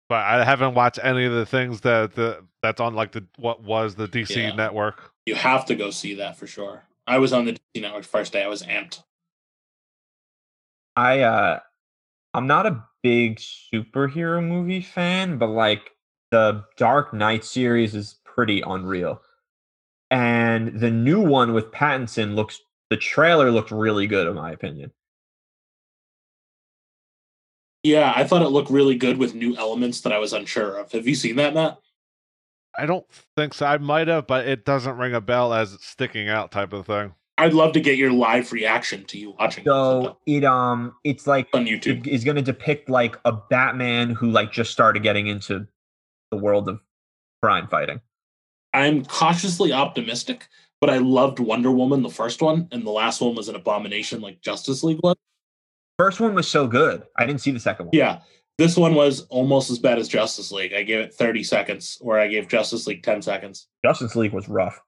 But I haven't watched any of the things that the that's on like the what was the DC Yeah. network. You have to go see that for sure. I was on the DC network first day. I was amped. I uh I'm not a big superhero movie fan, but like the Dark Knight series is pretty unreal. And the new one with Pattinson looks the trailer looked really good in my opinion. Yeah, I thought it looked really good with new elements that I was unsure of. Have you seen that, Matt? I don't think so. I might have, but it doesn't ring a bell as sticking out type of thing. I'd love to get your live reaction to you watching So it um it's like on YouTube. is going to depict like a Batman who like just started getting into the world of crime fighting. I'm cautiously optimistic, but I loved Wonder Woman, the first one, and the last one was an abomination like Justice League was. First one was so good. I didn't see the second one. Yeah, this one was almost as bad as Justice League. I gave it 30 seconds, where I gave Justice League 10 seconds. Justice League was rough.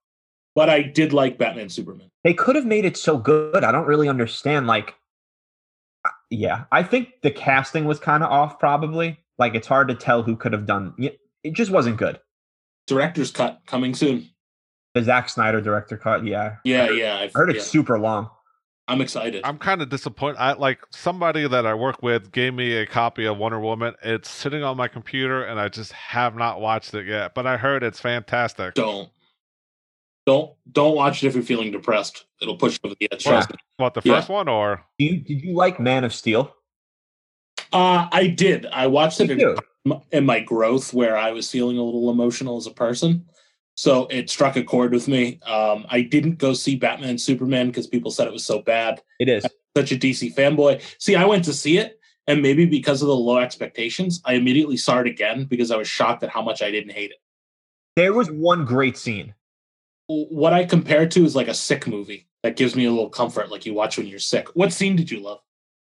But I did like Batman Superman. They could have made it so good. I don't really understand. Like, yeah, I think the casting was kind of off. Probably, like, it's hard to tell who could have done. It just wasn't good. Director's cut coming soon. The Zack Snyder director cut. Yeah, Yeah, yeah. I've, I heard yeah. it's super long. I'm excited. I'm kind of disappointed. I like somebody that I work with gave me a copy of Wonder Woman. It's sitting on my computer, and I just have not watched it yet. But I heard it's fantastic. don't. Don't don't watch it if you're feeling depressed. It'll push you over the edge. Trust me. What the Yeah. first one or? Do you, did you like Man of Steel? Uh, I did. I watched Me it in in my growth where I was feeling a little emotional as a person. So it struck a chord with me. Um, I didn't go see Batman and Superman because people said it was so bad. It is. Such a DC fanboy. See, I went to see it, and maybe because of the low expectations, I immediately saw it again because I was shocked at how much I didn't hate it. There was one great scene. What I compare to is like a sick movie that gives me a little comfort, like you watch when you're sick. What scene did you love?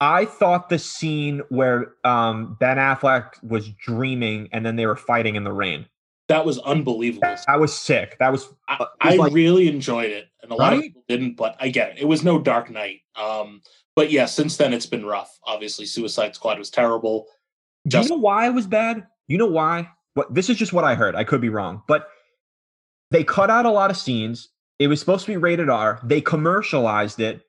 I thought the scene where um, Ben Affleck was dreaming and then they were fighting in the rain. That was unbelievable. That was sick. That was I, Uh, I like- really enjoyed it, and a lot of people didn't. But I get it; it was no Dark Knight. Um, but yeah, since then it's been rough. Obviously, Suicide Squad was terrible. Do Just you know why it was bad? You know why? What this is just what I heard. I could be wrong, but they cut out a lot of scenes. It was supposed to be rated R. They commercialized it.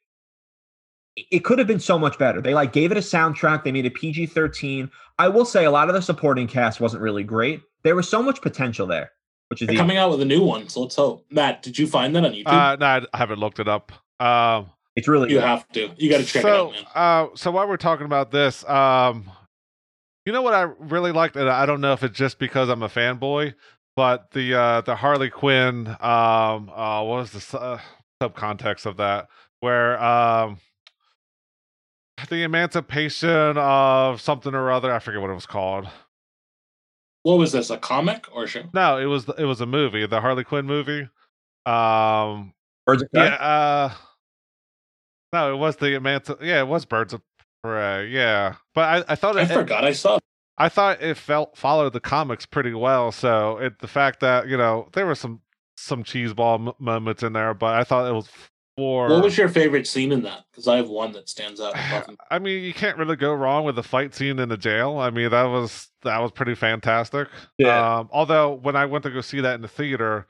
It could have been so much better. They like gave it a soundtrack. They made it PG thirteen. I will say a lot of the supporting cast wasn't really great. There was so much potential there, which is the, coming out with a new one, so let's hope. Matt, did you find that on YouTube? Uh, no, I haven't looked it up. Um, It's really You good. have to. You got to check so, it out, man. uh, so while we're talking about this, um, you know what I really liked, and I don't know if it's just because I'm a fanboy, but the uh, the Harley Quinn, um, uh, what was the su- uh, subcontext of that? Where um, the emancipation of something or other, I forget what it was called. What was this? A comic or a show? No, it was it was a movie, the Harley Quinn movie. Um, Birds of yeah, Prey? uh, no, it was the emanci- Yeah, it was Birds of Prey. Yeah, but I, I thought I it, forgot I saw. I thought it felt followed the comics pretty well. So it the fact that you know there were some some cheeseball m- moments in there, but I thought it was for. What was your favorite scene in that? Because I have one that stands out. I mean, you can't really go wrong with the fight scene in the jail. I mean, that was that was pretty fantastic. Yeah. Um, although when I went to go see that in the theater,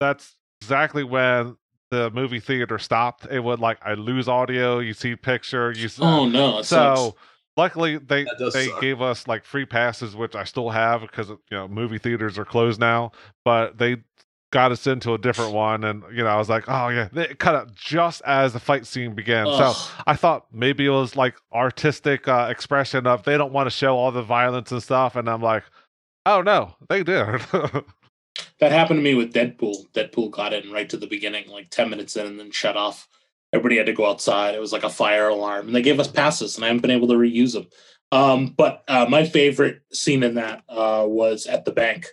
that's exactly when the movie theater stopped. It would like I lose audio, you see picture, you Oh no! So sucks. Luckily they they suck. gave us like free passes, which I still have because you know movie theaters are closed now. But they got us into a different one, and you know I was like, oh yeah, they cut out just as the fight scene began. So I thought maybe it was like artistic uh, expression of they don't want to show all the violence and stuff, and I'm like, oh no, they did. That happened to me with Deadpool. Deadpool got in right to the beginning, like 10 minutes in, and then shut off. Everybody had to go outside. It was like a fire alarm. And they gave us passes, and I haven't been able to reuse them. Um, but uh, my favorite scene in that uh, was at the bank.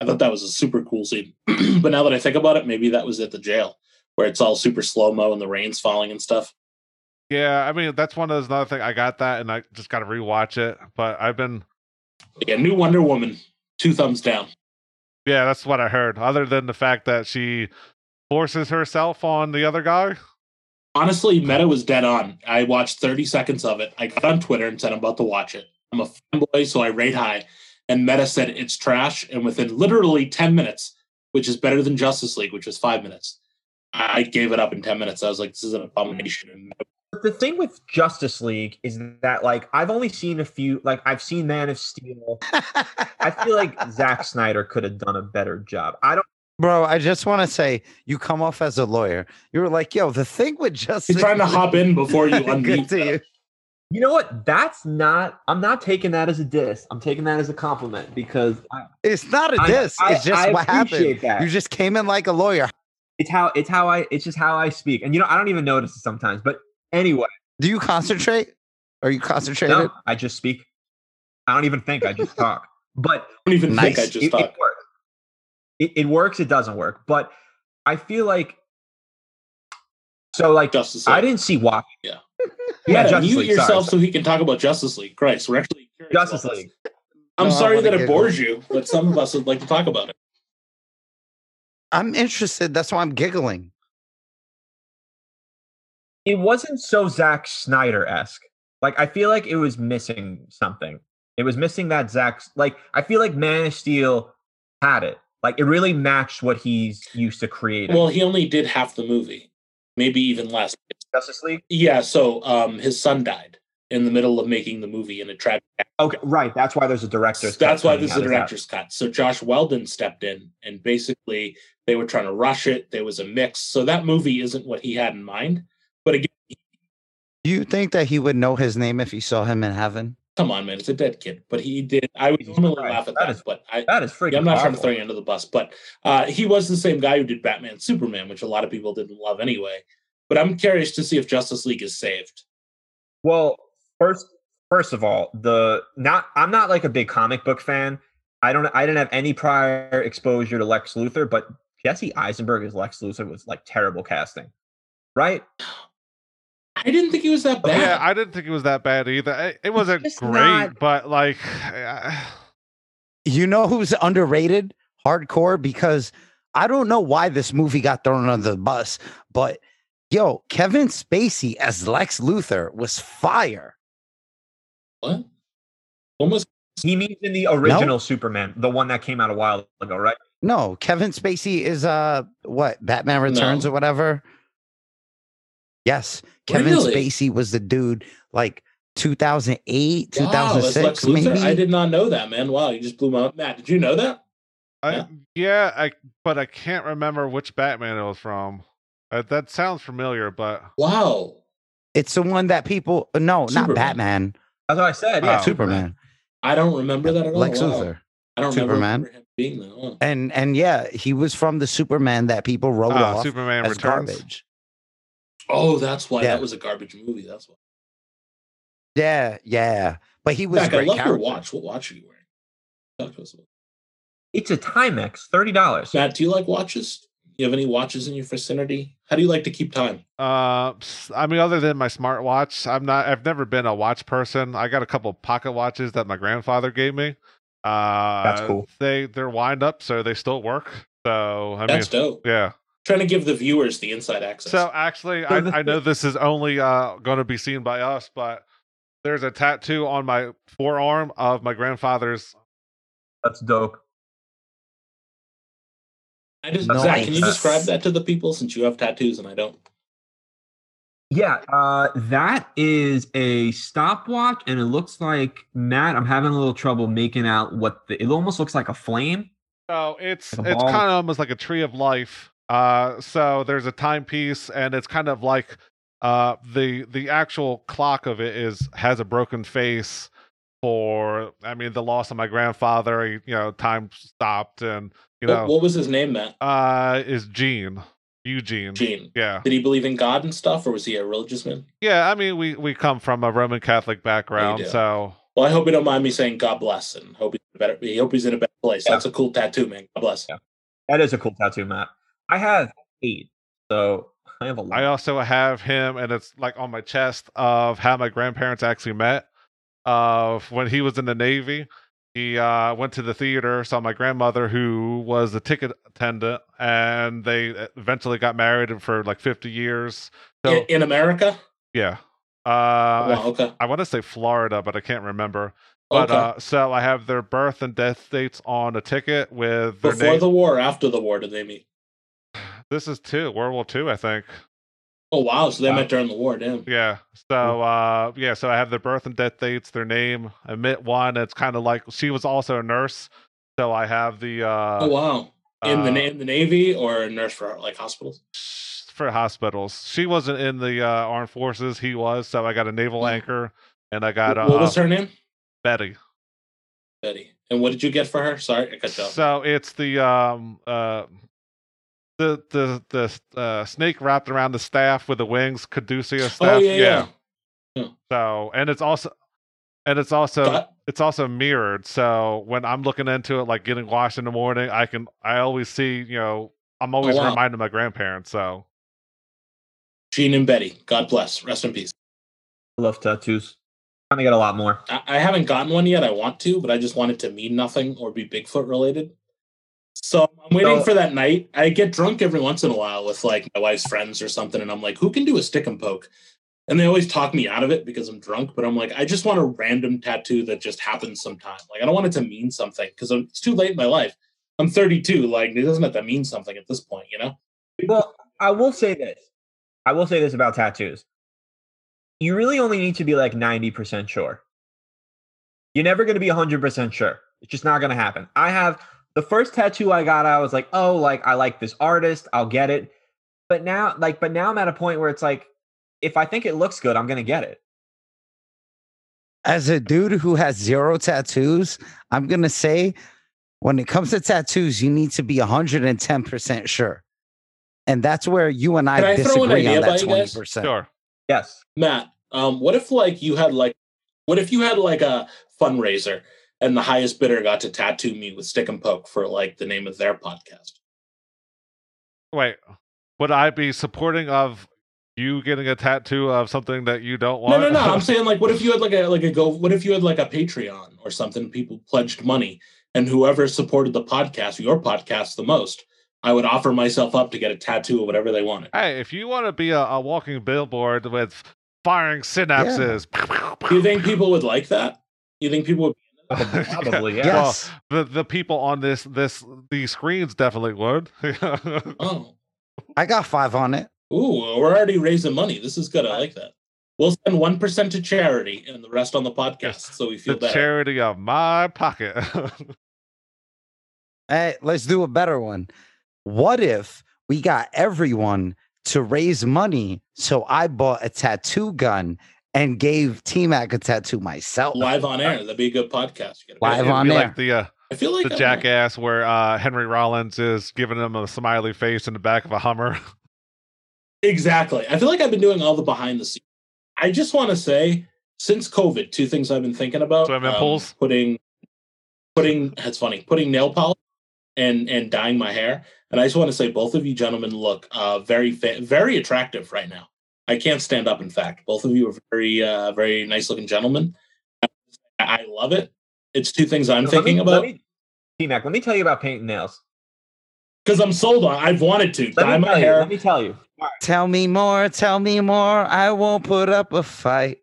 I thought that was a super cool scene. but now that I think about it, maybe that was at the jail, where it's all super slow mo and the rain's falling and stuff. yeah, I mean that's one of those another thing. I got that, and I just got to rewatch it. But I've been Yeah, new Wonder Woman, two thumbs down. yeah, that's what I heard. Other than the fact that she forces herself on the other guy. Honestly, Meta was dead on. I watched 30 seconds of it. I got on Twitter and said I'm about to watch it. I'm a fanboy, so I rate high. And Meta said it's trash. And within literally 10 minutes, which is better than Justice League, which was five minutes, I gave it up in 10 minutes. I was like, this is an abomination. But the thing with Justice League is that like I've only seen a few like I've seen Man of Steel. I feel like Zack Snyder could have done a better job. I don't Bro, I just want to say you come off as a lawyer. You were like, yo, the thing with justice. You're trying to hop in before you Good unmute. to you. you know what? That's not I'm not taking that as a diss. I'm taking that as a compliment because I, It's not a diss. I- it's just I what happened. that. You just came in like a lawyer. it's how it's how I it's just how I speak. And you know, I don't even notice it sometimes. But anyway, Do you concentrate? Are you concentrated? no, I just speak. I don't even think I just talk. But I don't even Nice. think I just it, thought. it works. It, it works. It doesn't work. But I feel like so. Like Justice League. I didn't see why. Yeah. yeah. Meta, Justice mute League. yourself sorry, so he can talk about Justice League. Christ, we're actually curious Justice about this. League. I'm No, sorry that it giggle. bores you, but some of us would like to talk about it. I'm interested. That's why I'm giggling. It wasn't so Zack Snyder esque. Like I feel like it was missing something. It was missing that Zack. Like I feel like Man of Steel had it. Like it really matched what he's used to creating. Well, he only did half the movie, maybe even less. Justice League. Yeah, so um, his son died in the middle of making the movie in a tragic. Okay, right. That's why there's a director's. cut That's why coming this is out a director's cut. So Joss Whedon stepped in, and basically they were trying to rush it. There was a mix, so that movie isn't what he had in mind. But again, Do you think that he would know his name if he saw him in heaven? Come on, man, it's a dead kid. But he did. I would normally Christ, laugh at that that, is- but I, That is freaking. Yeah, I'm not trying to throw you under the bus, but uh, he was the same guy who did Batman Superman, which a lot of people didn't love anyway. But I'm curious to see if Justice League is saved. Well, first, first of all, the not I'm not like a big comic book fan. I don't. I didn't have any prior exposure to Lex Luthor, but Jesse Eisenberg as Lex Luthor was like terrible casting, right? I didn't think he was that bad. Yeah, I didn't think it was that bad either. It, it wasn't great, not- but like, uh, You know who's underrated hardcore? Because I don't know why this movie got thrown under the bus, but yo, Kevin Spacey as Lex Luthor was fire. what? Almost. He means in the original Superman, the one that came out a while ago, right? No, Kevin Spacey is uh what Batman Returns No. or whatever. Yes, Kevin Really? Spacey was the dude like 2008, wow, 2006. Maybe. I did not know that, man. Wow, you just blew my mind. Matt. Did you know that? I, Yeah. yeah, I but I can't remember which Batman it was from. Uh, that sounds familiar, but Wow. It's the one that people no, not Batman. That's what I said. Yeah, Oh. Superman. I don't remember that at all. Lex Wow. Luthor. I don't Superman. remember him being that. Oh. And and yeah, he was from the Superman that people wrote Ah, off Superman as Returns. garbage. Oh, that's why Yeah. that was a garbage movie. That's why. Yeah, yeah. But he was Back, a I great love your watch. What watch are you wearing? Talk to us about. It's a Timex, thirty dollars. Matt, do you like watches? You have any watches in your vicinity? How do you like to keep time? Uh, s- I mean, other than my smartwatch, I'm not. I've never been a watch person. I got a couple pocket watches that my grandfather gave me. Uh, That's cool. They they're wind up, so they still work. So I That's mean, dope. yeah. Trying to give the viewers the inside access. So actually, I, I know this is only uh, going to be seen by us, but there's a tattoo on my forearm of my grandfather's. That's dope. I just, No, Zach, can you describe that to the people since you have tattoos and I don't? Yeah, uh, that is a stopwatch, and it looks like Matt. I'm having a little trouble making out what the. It almost looks like a flame. So it's Like it's kind of almost like a tree of life. Uh, so there's a timepiece, and it's kind of like uh the the actual clock of it is has a broken face for I mean the loss of my grandfather. He, you know, time stopped, and you What, know, what was his name, Matt? uh, is Gene Eugene? Gene. Yeah, Did he believe in God and stuff, or was he a religious man? yeah. I mean, we we come from a Roman Catholic background, so Well, I hope you don't mind me saying God bless and hope he's in a better. I hope he's in a better place. Yeah. That's a cool tattoo, man. God bless. Yeah. That is a cool tattoo, Matt. I have eight, so I have a lot. I also have him, and it's like on my chest of how my grandparents actually met. Of when he was in the Navy, he uh, went to the theater, saw my grandmother, who was a ticket attendant, and they eventually got married for like 50 years. So, in, in America? yeah. Uh, wow, okay. I, want to say Florida, but I can't remember. But okay. uh, so I have their birth and death dates on a ticket with their Before name. the war, or after the war, did they meet? This is two World War Two, I think. Oh wow, so they Wow. met during the war. Damn. Yeah. So uh yeah, so I have their birth and death dates, their name. I met one. It's kind of like she was also a nurse. So I have the uh oh wow. In the uh, in the navy or a nurse for like hospitals? for hospitals. She wasn't in the uh armed forces, he was. So I got a naval Mm. anchor and I got uh, what was her name? Betty. Betty. And what did you get for her? Sorry, I cut you off. So it's the um uh the the the uh, snake wrapped around the staff with the wings, caduceus staff. oh yeah, yeah. So and it's also and it's also Got- it's also mirrored. So when I'm looking into it, like getting washed in the morning, I can I always see, you know, I'm always wow. reminded of my grandparents. So Gene and Betty. God bless. Rest in peace. I love tattoos. i Trying to get a lot more. I, I haven't gotten one yet. I want to, but I just want it to mean nothing or be Bigfoot related. So I'm waiting So- for that night. I get drunk every once in a while with like my wife's friends or something, and I'm like, who can do a stick and poke? And they always talk me out of it because I'm drunk, but I'm like, I just want a random tattoo that just happens sometime. Like, I don't want it to mean something because it's too late in my life. I'm 32. Like, it doesn't have to mean something at this point, you know? Well, I will say this. I will say this about tattoos. You really only need to be like 90% sure. You're never going to be 100% sure. It's just not going to happen. I have the first tattoo I got, I was like, oh, like I like this artist, I'll get it. But now, like, but now I'm at a point where it's like, if I think it looks good, I'm going to get it. As a dude who has zero tattoos, I'm gonna say when it comes to tattoos, you need to be 110% sure. And that's where you and I Can I disagree idea on that by you guys? 20%. sure. Yes. Matt, um, what if like you had like, what if you had like a fundraiser and the highest bidder got to tattoo me with stick and poke for like the name of their podcast? Wait, would I be supporting of you getting a tattoo of something that you don't want? no, no. No. I'm saying like, what if you had like a like a go? What if you had like a Patreon or something? People pledged money, and whoever supported the podcast, your podcast, the most, I would offer myself up to get a tattoo of whatever they wanted. hey, if you want to be a, a walking billboard with firing synapses, Do you think people would like that? You think people would? Probably, yeah. Yes. the the people on this this these screens definitely would. Oh, I got five on it. ooh, we're already raising money. This is good. I like that. We'll send one percent to charity and the rest on the podcast, so we the feel better. charity of my pocket. Hey, let's do a better one. What if we got everyone to raise money. So I bought a tattoo gun and gave T Mac a tattoo myself. Live on air. That'd be a good podcast. You Live It'd on air. like the uh, I feel like the I'm- jackass where uh, Henry Rollins is giving him a smiley face in the back of a Hummer. Exactly. I feel like I've been doing all the behind the scenes. I just want to say, since COVID, two things I've been thinking about: Swimming pools? putting, putting. That's funny. Putting nail polish and and dyeing my hair. And I just want to say, both of you gentlemen look uh, very fa- very attractive right now. I can't stand up. In fact, both of you are very uh, very nice looking gentlemen. I, I love it. It's two things I'm Let thinking me- about Let me, T-Mac, let me tell you about painting nails. because I'm sold on. I've wanted to Let dye my tell you, hair. let me tell you. Tell me more, tell me more. I won't put up a fight.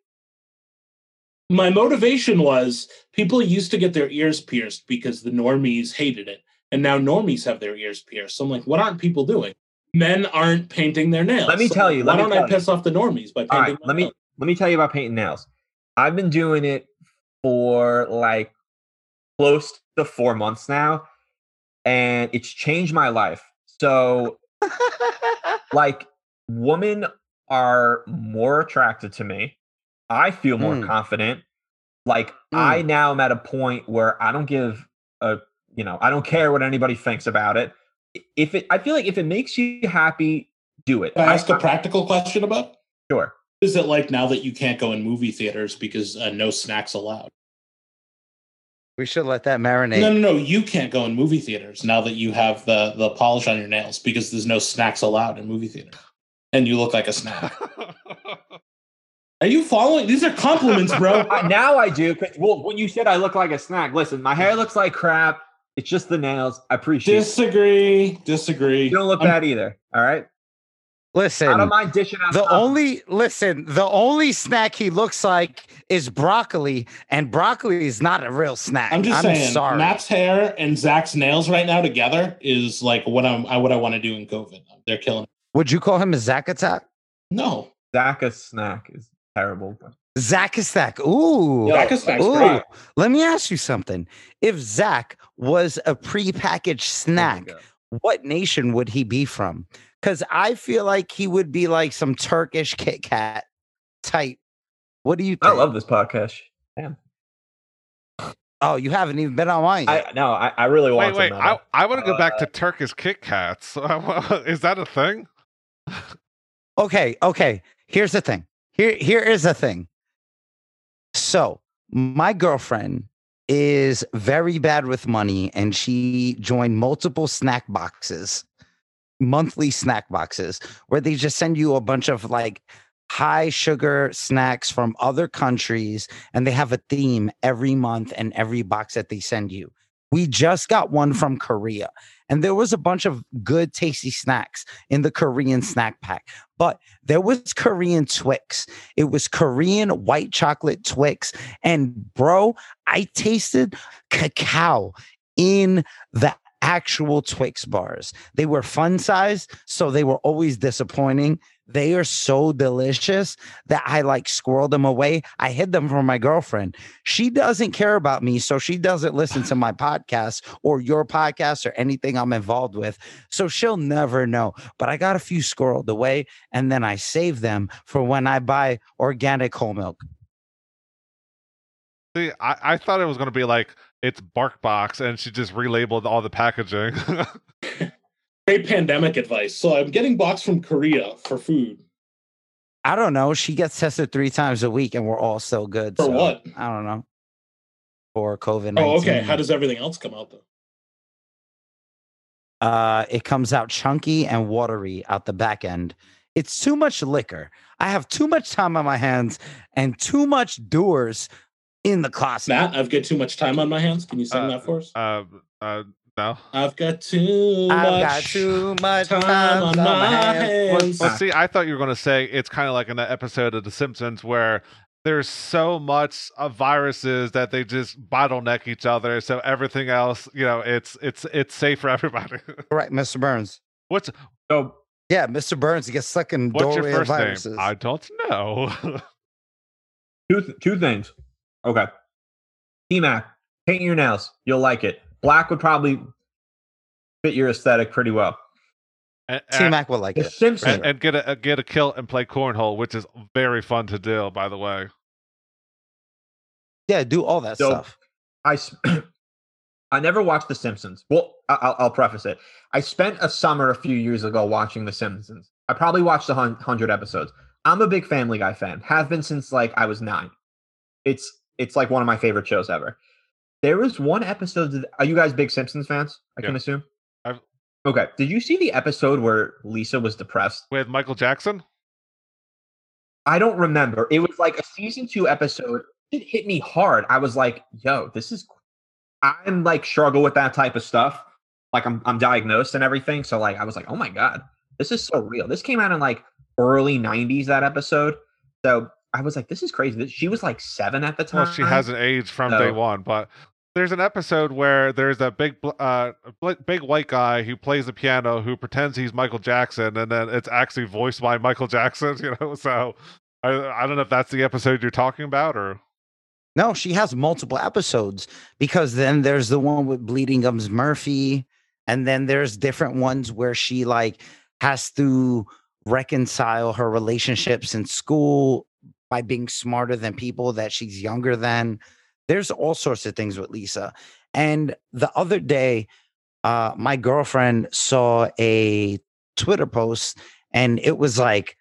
my motivation was people used to get their ears pierced because the normies hated it. And now normies have their ears pierced. So I'm like, what aren't people doing? Men aren't painting their nails. Let me So tell you, Why let don't I tell you. piss off the normies by painting All right, my let me nails? let me tell you about painting nails. I've been doing it for like close to four months now, and it's changed my life. So, like, women are more attracted to me. I feel more Mm. confident. Like, I now am at a point where I don't give a, you know, I don't care what anybody thinks about it. If it, I feel like if it makes you happy, do it. Can I ask I- a practical question about? Sure. Is it like now that you can't go in movie theaters because uh, no snacks allowed? we should let that marinate. No, no, no. You can't go in movie theaters now that you have the the polish on your nails because there's no snacks allowed in movie theater, and you look like a snack. Are you following? These are compliments, bro. Now I do. 'cause- Well, when you said I look like a snack, listen, my hair looks like crap. It's just the nails. I appreciate it. disagree. Disagree. You don't look I'm- bad either. All right. Listen, I don't mind dishing out. the stuff. only listen, the only snack he looks like is broccoli, and broccoli is not a real snack. I'm just saying, sorry. Matt's hair and Zach's nails right now together is like what I'm I, what I want to do in COVID. They're killing. Would you call him a Zack attack? No, Zach a snack is terrible. Zack attack. Ooh. Zach is Zach's Ooh. great. Let me ask you something. If Zach was a prepackaged snack, what nation would he be from? Because I feel like he would be like some Turkish Kit Kat type. What do you I love this podcast. Damn. Oh, you haven't even been on mine yet. I no, I, I really want wait, wait. I, I want to go back Uh, to Turkish Kit Kats. is that a thing? okay, okay. Here's the thing. Here, here is the thing. So my girlfriend is very bad with money, and she joined multiple snack boxes, monthly snack boxes, where they just send you a bunch of like high sugar snacks from other countries, and they have a theme every month and every box that they send you. We just got one from Korea, and there was a bunch of good, tasty snacks in the Korean snack pack. But there was Korean Twix. It was Korean white chocolate Twix. And bro, I tasted cacao in the actual Twix bars. They were fun size, so they were always disappointing. They are so delicious that I like squirreled them away. I hid them from my girlfriend. She doesn't care about me, so she doesn't listen to my podcast or your podcast or anything I'm involved with. So she'll never know. But I got a few squirreled away and then I save them for when I buy organic whole milk. See, I, I thought it was going to be like it's Bark Box, and she just relabeled all the packaging. Great pandemic advice. So I'm getting box from Korea for food. I don't know. She gets tested three times a week and we're all so good. For so what? I don't know. For COVID 19. Oh, okay. How does everything else come out though? uh, it comes out chunky and watery out the back end. It's too much liquor. I have too much time on my hands and too much doers in the closet. Matt, I've got too much time on my hands. Can you sing Uh, that for us? uh, uh, no. I've got too I've much. got too much time time on on my my hands. hands. Well, see, I thought you were going to say it's kind of like in that episode of The Simpsons where there's so much of viruses that they just bottleneck each other. So everything else, you know, it's it's it's safe for everybody. Right, Mr. Burns. what's So Yeah, Mr. Burns gets stuck in what's your doorway of first viruses. name? I don't know. two th- two things. Okay. T Mac, paint your nails. You'll like it. Black would probably fit your aesthetic pretty well. And, T and, Mac will like The it. Simpsons. and, and get a get a kill and play cornhole, which is very fun to do. By the way, Yeah, do all that So- stuff. I never watched The Simpsons. Well, I- I'll, I'll preface it. I spent a summer a few years ago watching The Simpsons. I probably watched a hun- hundred episodes. I'm a big Family Guy fan. Have been since like I was nine. It's it's like one of my favorite shows ever. There was one episode. That, are you guys big Simpsons fans? I can assume. I've- Okay. Did you see the episode where Lisa was depressed? with Michael Jackson. I don't remember. It was like a season two episode. It hit me hard. I was like, yo, this is I'm like struggle with that type of stuff. Like I'm I'm diagnosed and everything. So like I was like, oh my God, this is so real. This came out in like early 90s, that episode. So I was like, this is crazy. She was like seven at the time. Well, she hasn't aged from day one, but there's an episode where there's a big, uh, big white guy who plays the piano who pretends he's Michael Jackson, and then it's actually voiced by Michael Jackson. You know, so I, I don't know if that's the episode you're talking about, or No, she has multiple episodes because then there's the one with Bleeding Gums Murphy, and then there's different ones where she like has to reconcile her relationships in school by being smarter than people that she's younger than. There's all sorts of things with Lisa. And the other day, uh, my girlfriend saw a Twitter post, and it was like,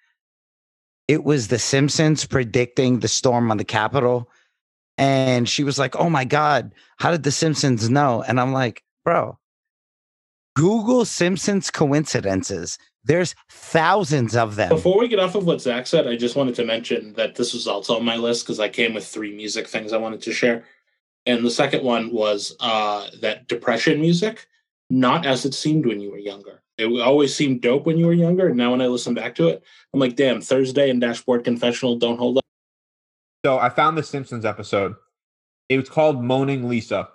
it was The Simpsons predicting the storm on the Capitol and she was like, "Oh my god, how did the Simpsons know?" And I'm like, "Bro, Google Simpsons coincidences. There's thousands of them." Before we get off of what Zach said, I just wanted to mention that this was also on my list because I came with three music things I wanted to share. And the second one was uh, that depression music, not as it seemed when you were younger. It always seemed dope when you were younger. And now when I listen back to it, I'm like, damn, Thursday and Dashboard Confessional don't hold up. So I found the Simpsons episode. It was called Moaning Lisa.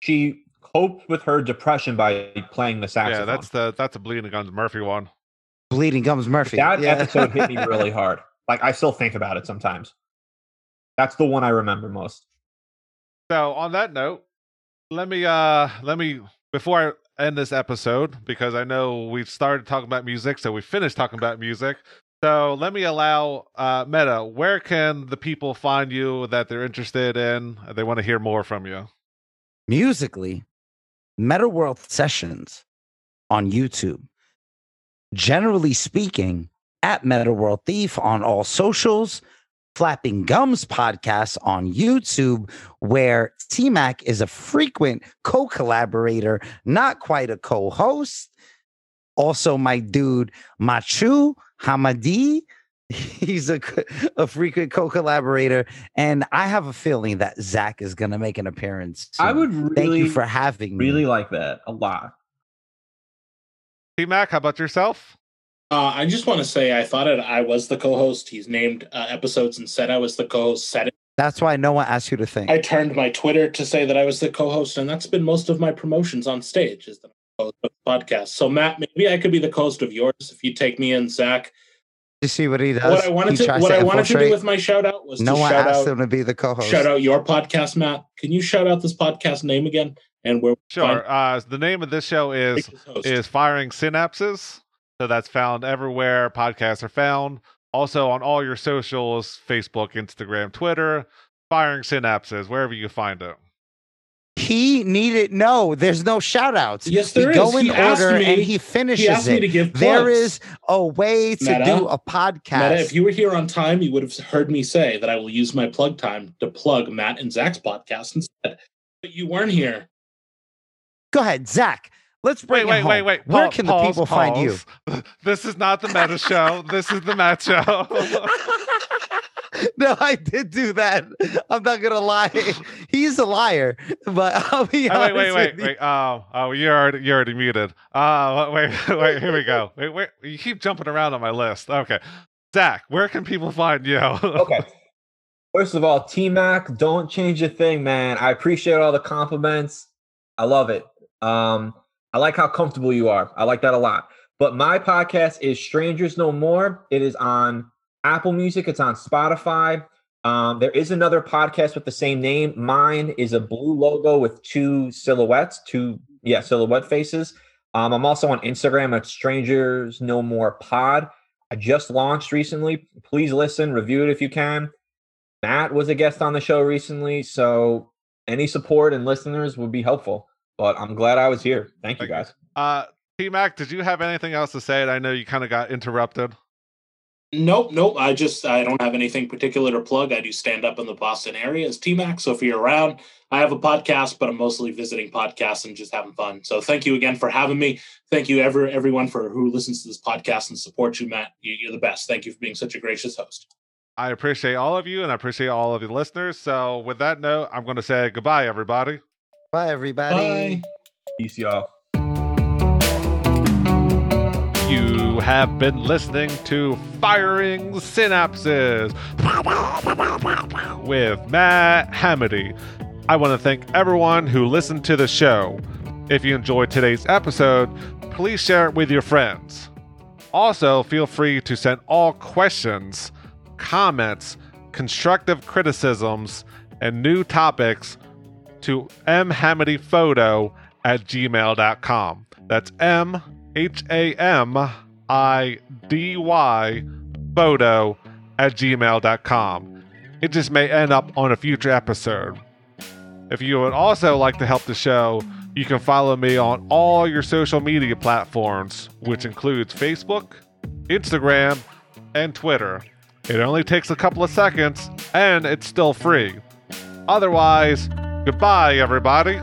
She coped with her depression by playing the saxophone. yeah, that's the that's a Bleeding Guns Murphy one. Bleeding Gums Murphy. That yeah. episode hit me really hard. Like I still think about it sometimes. That's the one I remember most. So on that note, let me uh let me before I end this episode because I know we've started talking about music, so we finished talking about music. So let me allow uh Meta, where can the people find you that they're interested in? They want to hear more from you. musically meta world sessions on youtube generally speaking at meta world thief on all socials flapping gums podcast on youtube where t-mac is a frequent co-collaborator not quite a co-host also my dude machu hamadi he's a, a frequent co-collaborator and i have a feeling that zach is going to make an appearance I would really, Thank you for having me. really like that a lot. T Mac, how about yourself? Uh, I just want to say I thought it, I was the co-host. He's named uh, episodes and said I was the co-host. Said it. That's why no one asked you to think. I turned my Twitter to say that I was the co-host, and that's been most of my promotions on stage is the co-host of the podcast. So Matt, maybe I could be the co-host of yours if you take me in, Zach. you see what he does? what I wanted He to tries what I wanted to do with my shout out was no to one shout asked out him to be the co-host. shout out your podcast, Matt. Can you shout out this podcast name again and where we Sure. find Uh the name of this show is is Firing Synapses. So that's found everywhere podcasts are found. Also on all your socials, Facebook, Instagram, Twitter, Firing Synapses, wherever you find it. He needed no. There's no shout outs. Yes, we there go in He asked order me- and he finishes he asked me it. to give There a way to Meta, do a podcast. Meta, if you were here on time, you would have heard me say that I will use my plug time to plug Matt and Zach's podcast instead. But you weren't here. Go ahead, Zach. Let's bring Wait, it wait, home. wait, wait. Where Pa- can pause, the people find you? This is not the meta show. This is the Matt show. no, I did do that. I'm not gonna lie. He's a liar, but I'll be Oh, wait, honest wait, wait, wait. Oh, oh, you're already, you're already muted. Uh, wait, wait, here we go. Wait, wait, you keep jumping around on my list. Okay, Zach, where can people find you? Okay. First of all, T Mac, don't change a thing, man. I appreciate all the compliments. I love it. Um, I like how comfortable you are. I like that a lot. But my podcast is Strangers No More. It is on Apple Music. It's on Spotify. Um, there is another podcast with the same name. Mine is a blue logo with two silhouettes, two yeah silhouette faces. Um, I'm also on Instagram at Strangers No More Pod. I just launched recently. Please listen, review it if you can. Matt was a guest on the show recently, so any support and listeners would be helpful. But I'm glad I was here. Thank you guys. Uh, T Mac, did you have anything else to say? I know you kind of got interrupted. Nope, nope. I just I don't have anything particular to plug. I do stand up in the Boston area as T Mac. So if you're around, I have a podcast, but I'm mostly visiting podcasts and just having fun. So thank you again for having me. Thank you ever everyone for who listens to this podcast and supports you, Matt. You're the best. Thank you for being such a gracious host. I appreciate all of you and I appreciate all of the listeners. So with that note, I'm going to say goodbye, everybody. Bye, everybody. Bye. Peace, y'all. You have been listening to Firing Synapses with Matt Hamidy. I want to thank everyone who listened to the show. If you enjoyed today's episode, please share it with your friends. Also, feel free to send all questions, comments, constructive criticisms, and new topics to mhamidyphoto at gmail.com. That's M H A M I D Y photo at gmail.com. It just may end up on a future episode. If you would also like to help the show, you can follow me on all your social media platforms, which includes Facebook, Instagram, and Twitter. It only takes a couple of seconds, and it's still free. Otherwise, goodbye, everybody.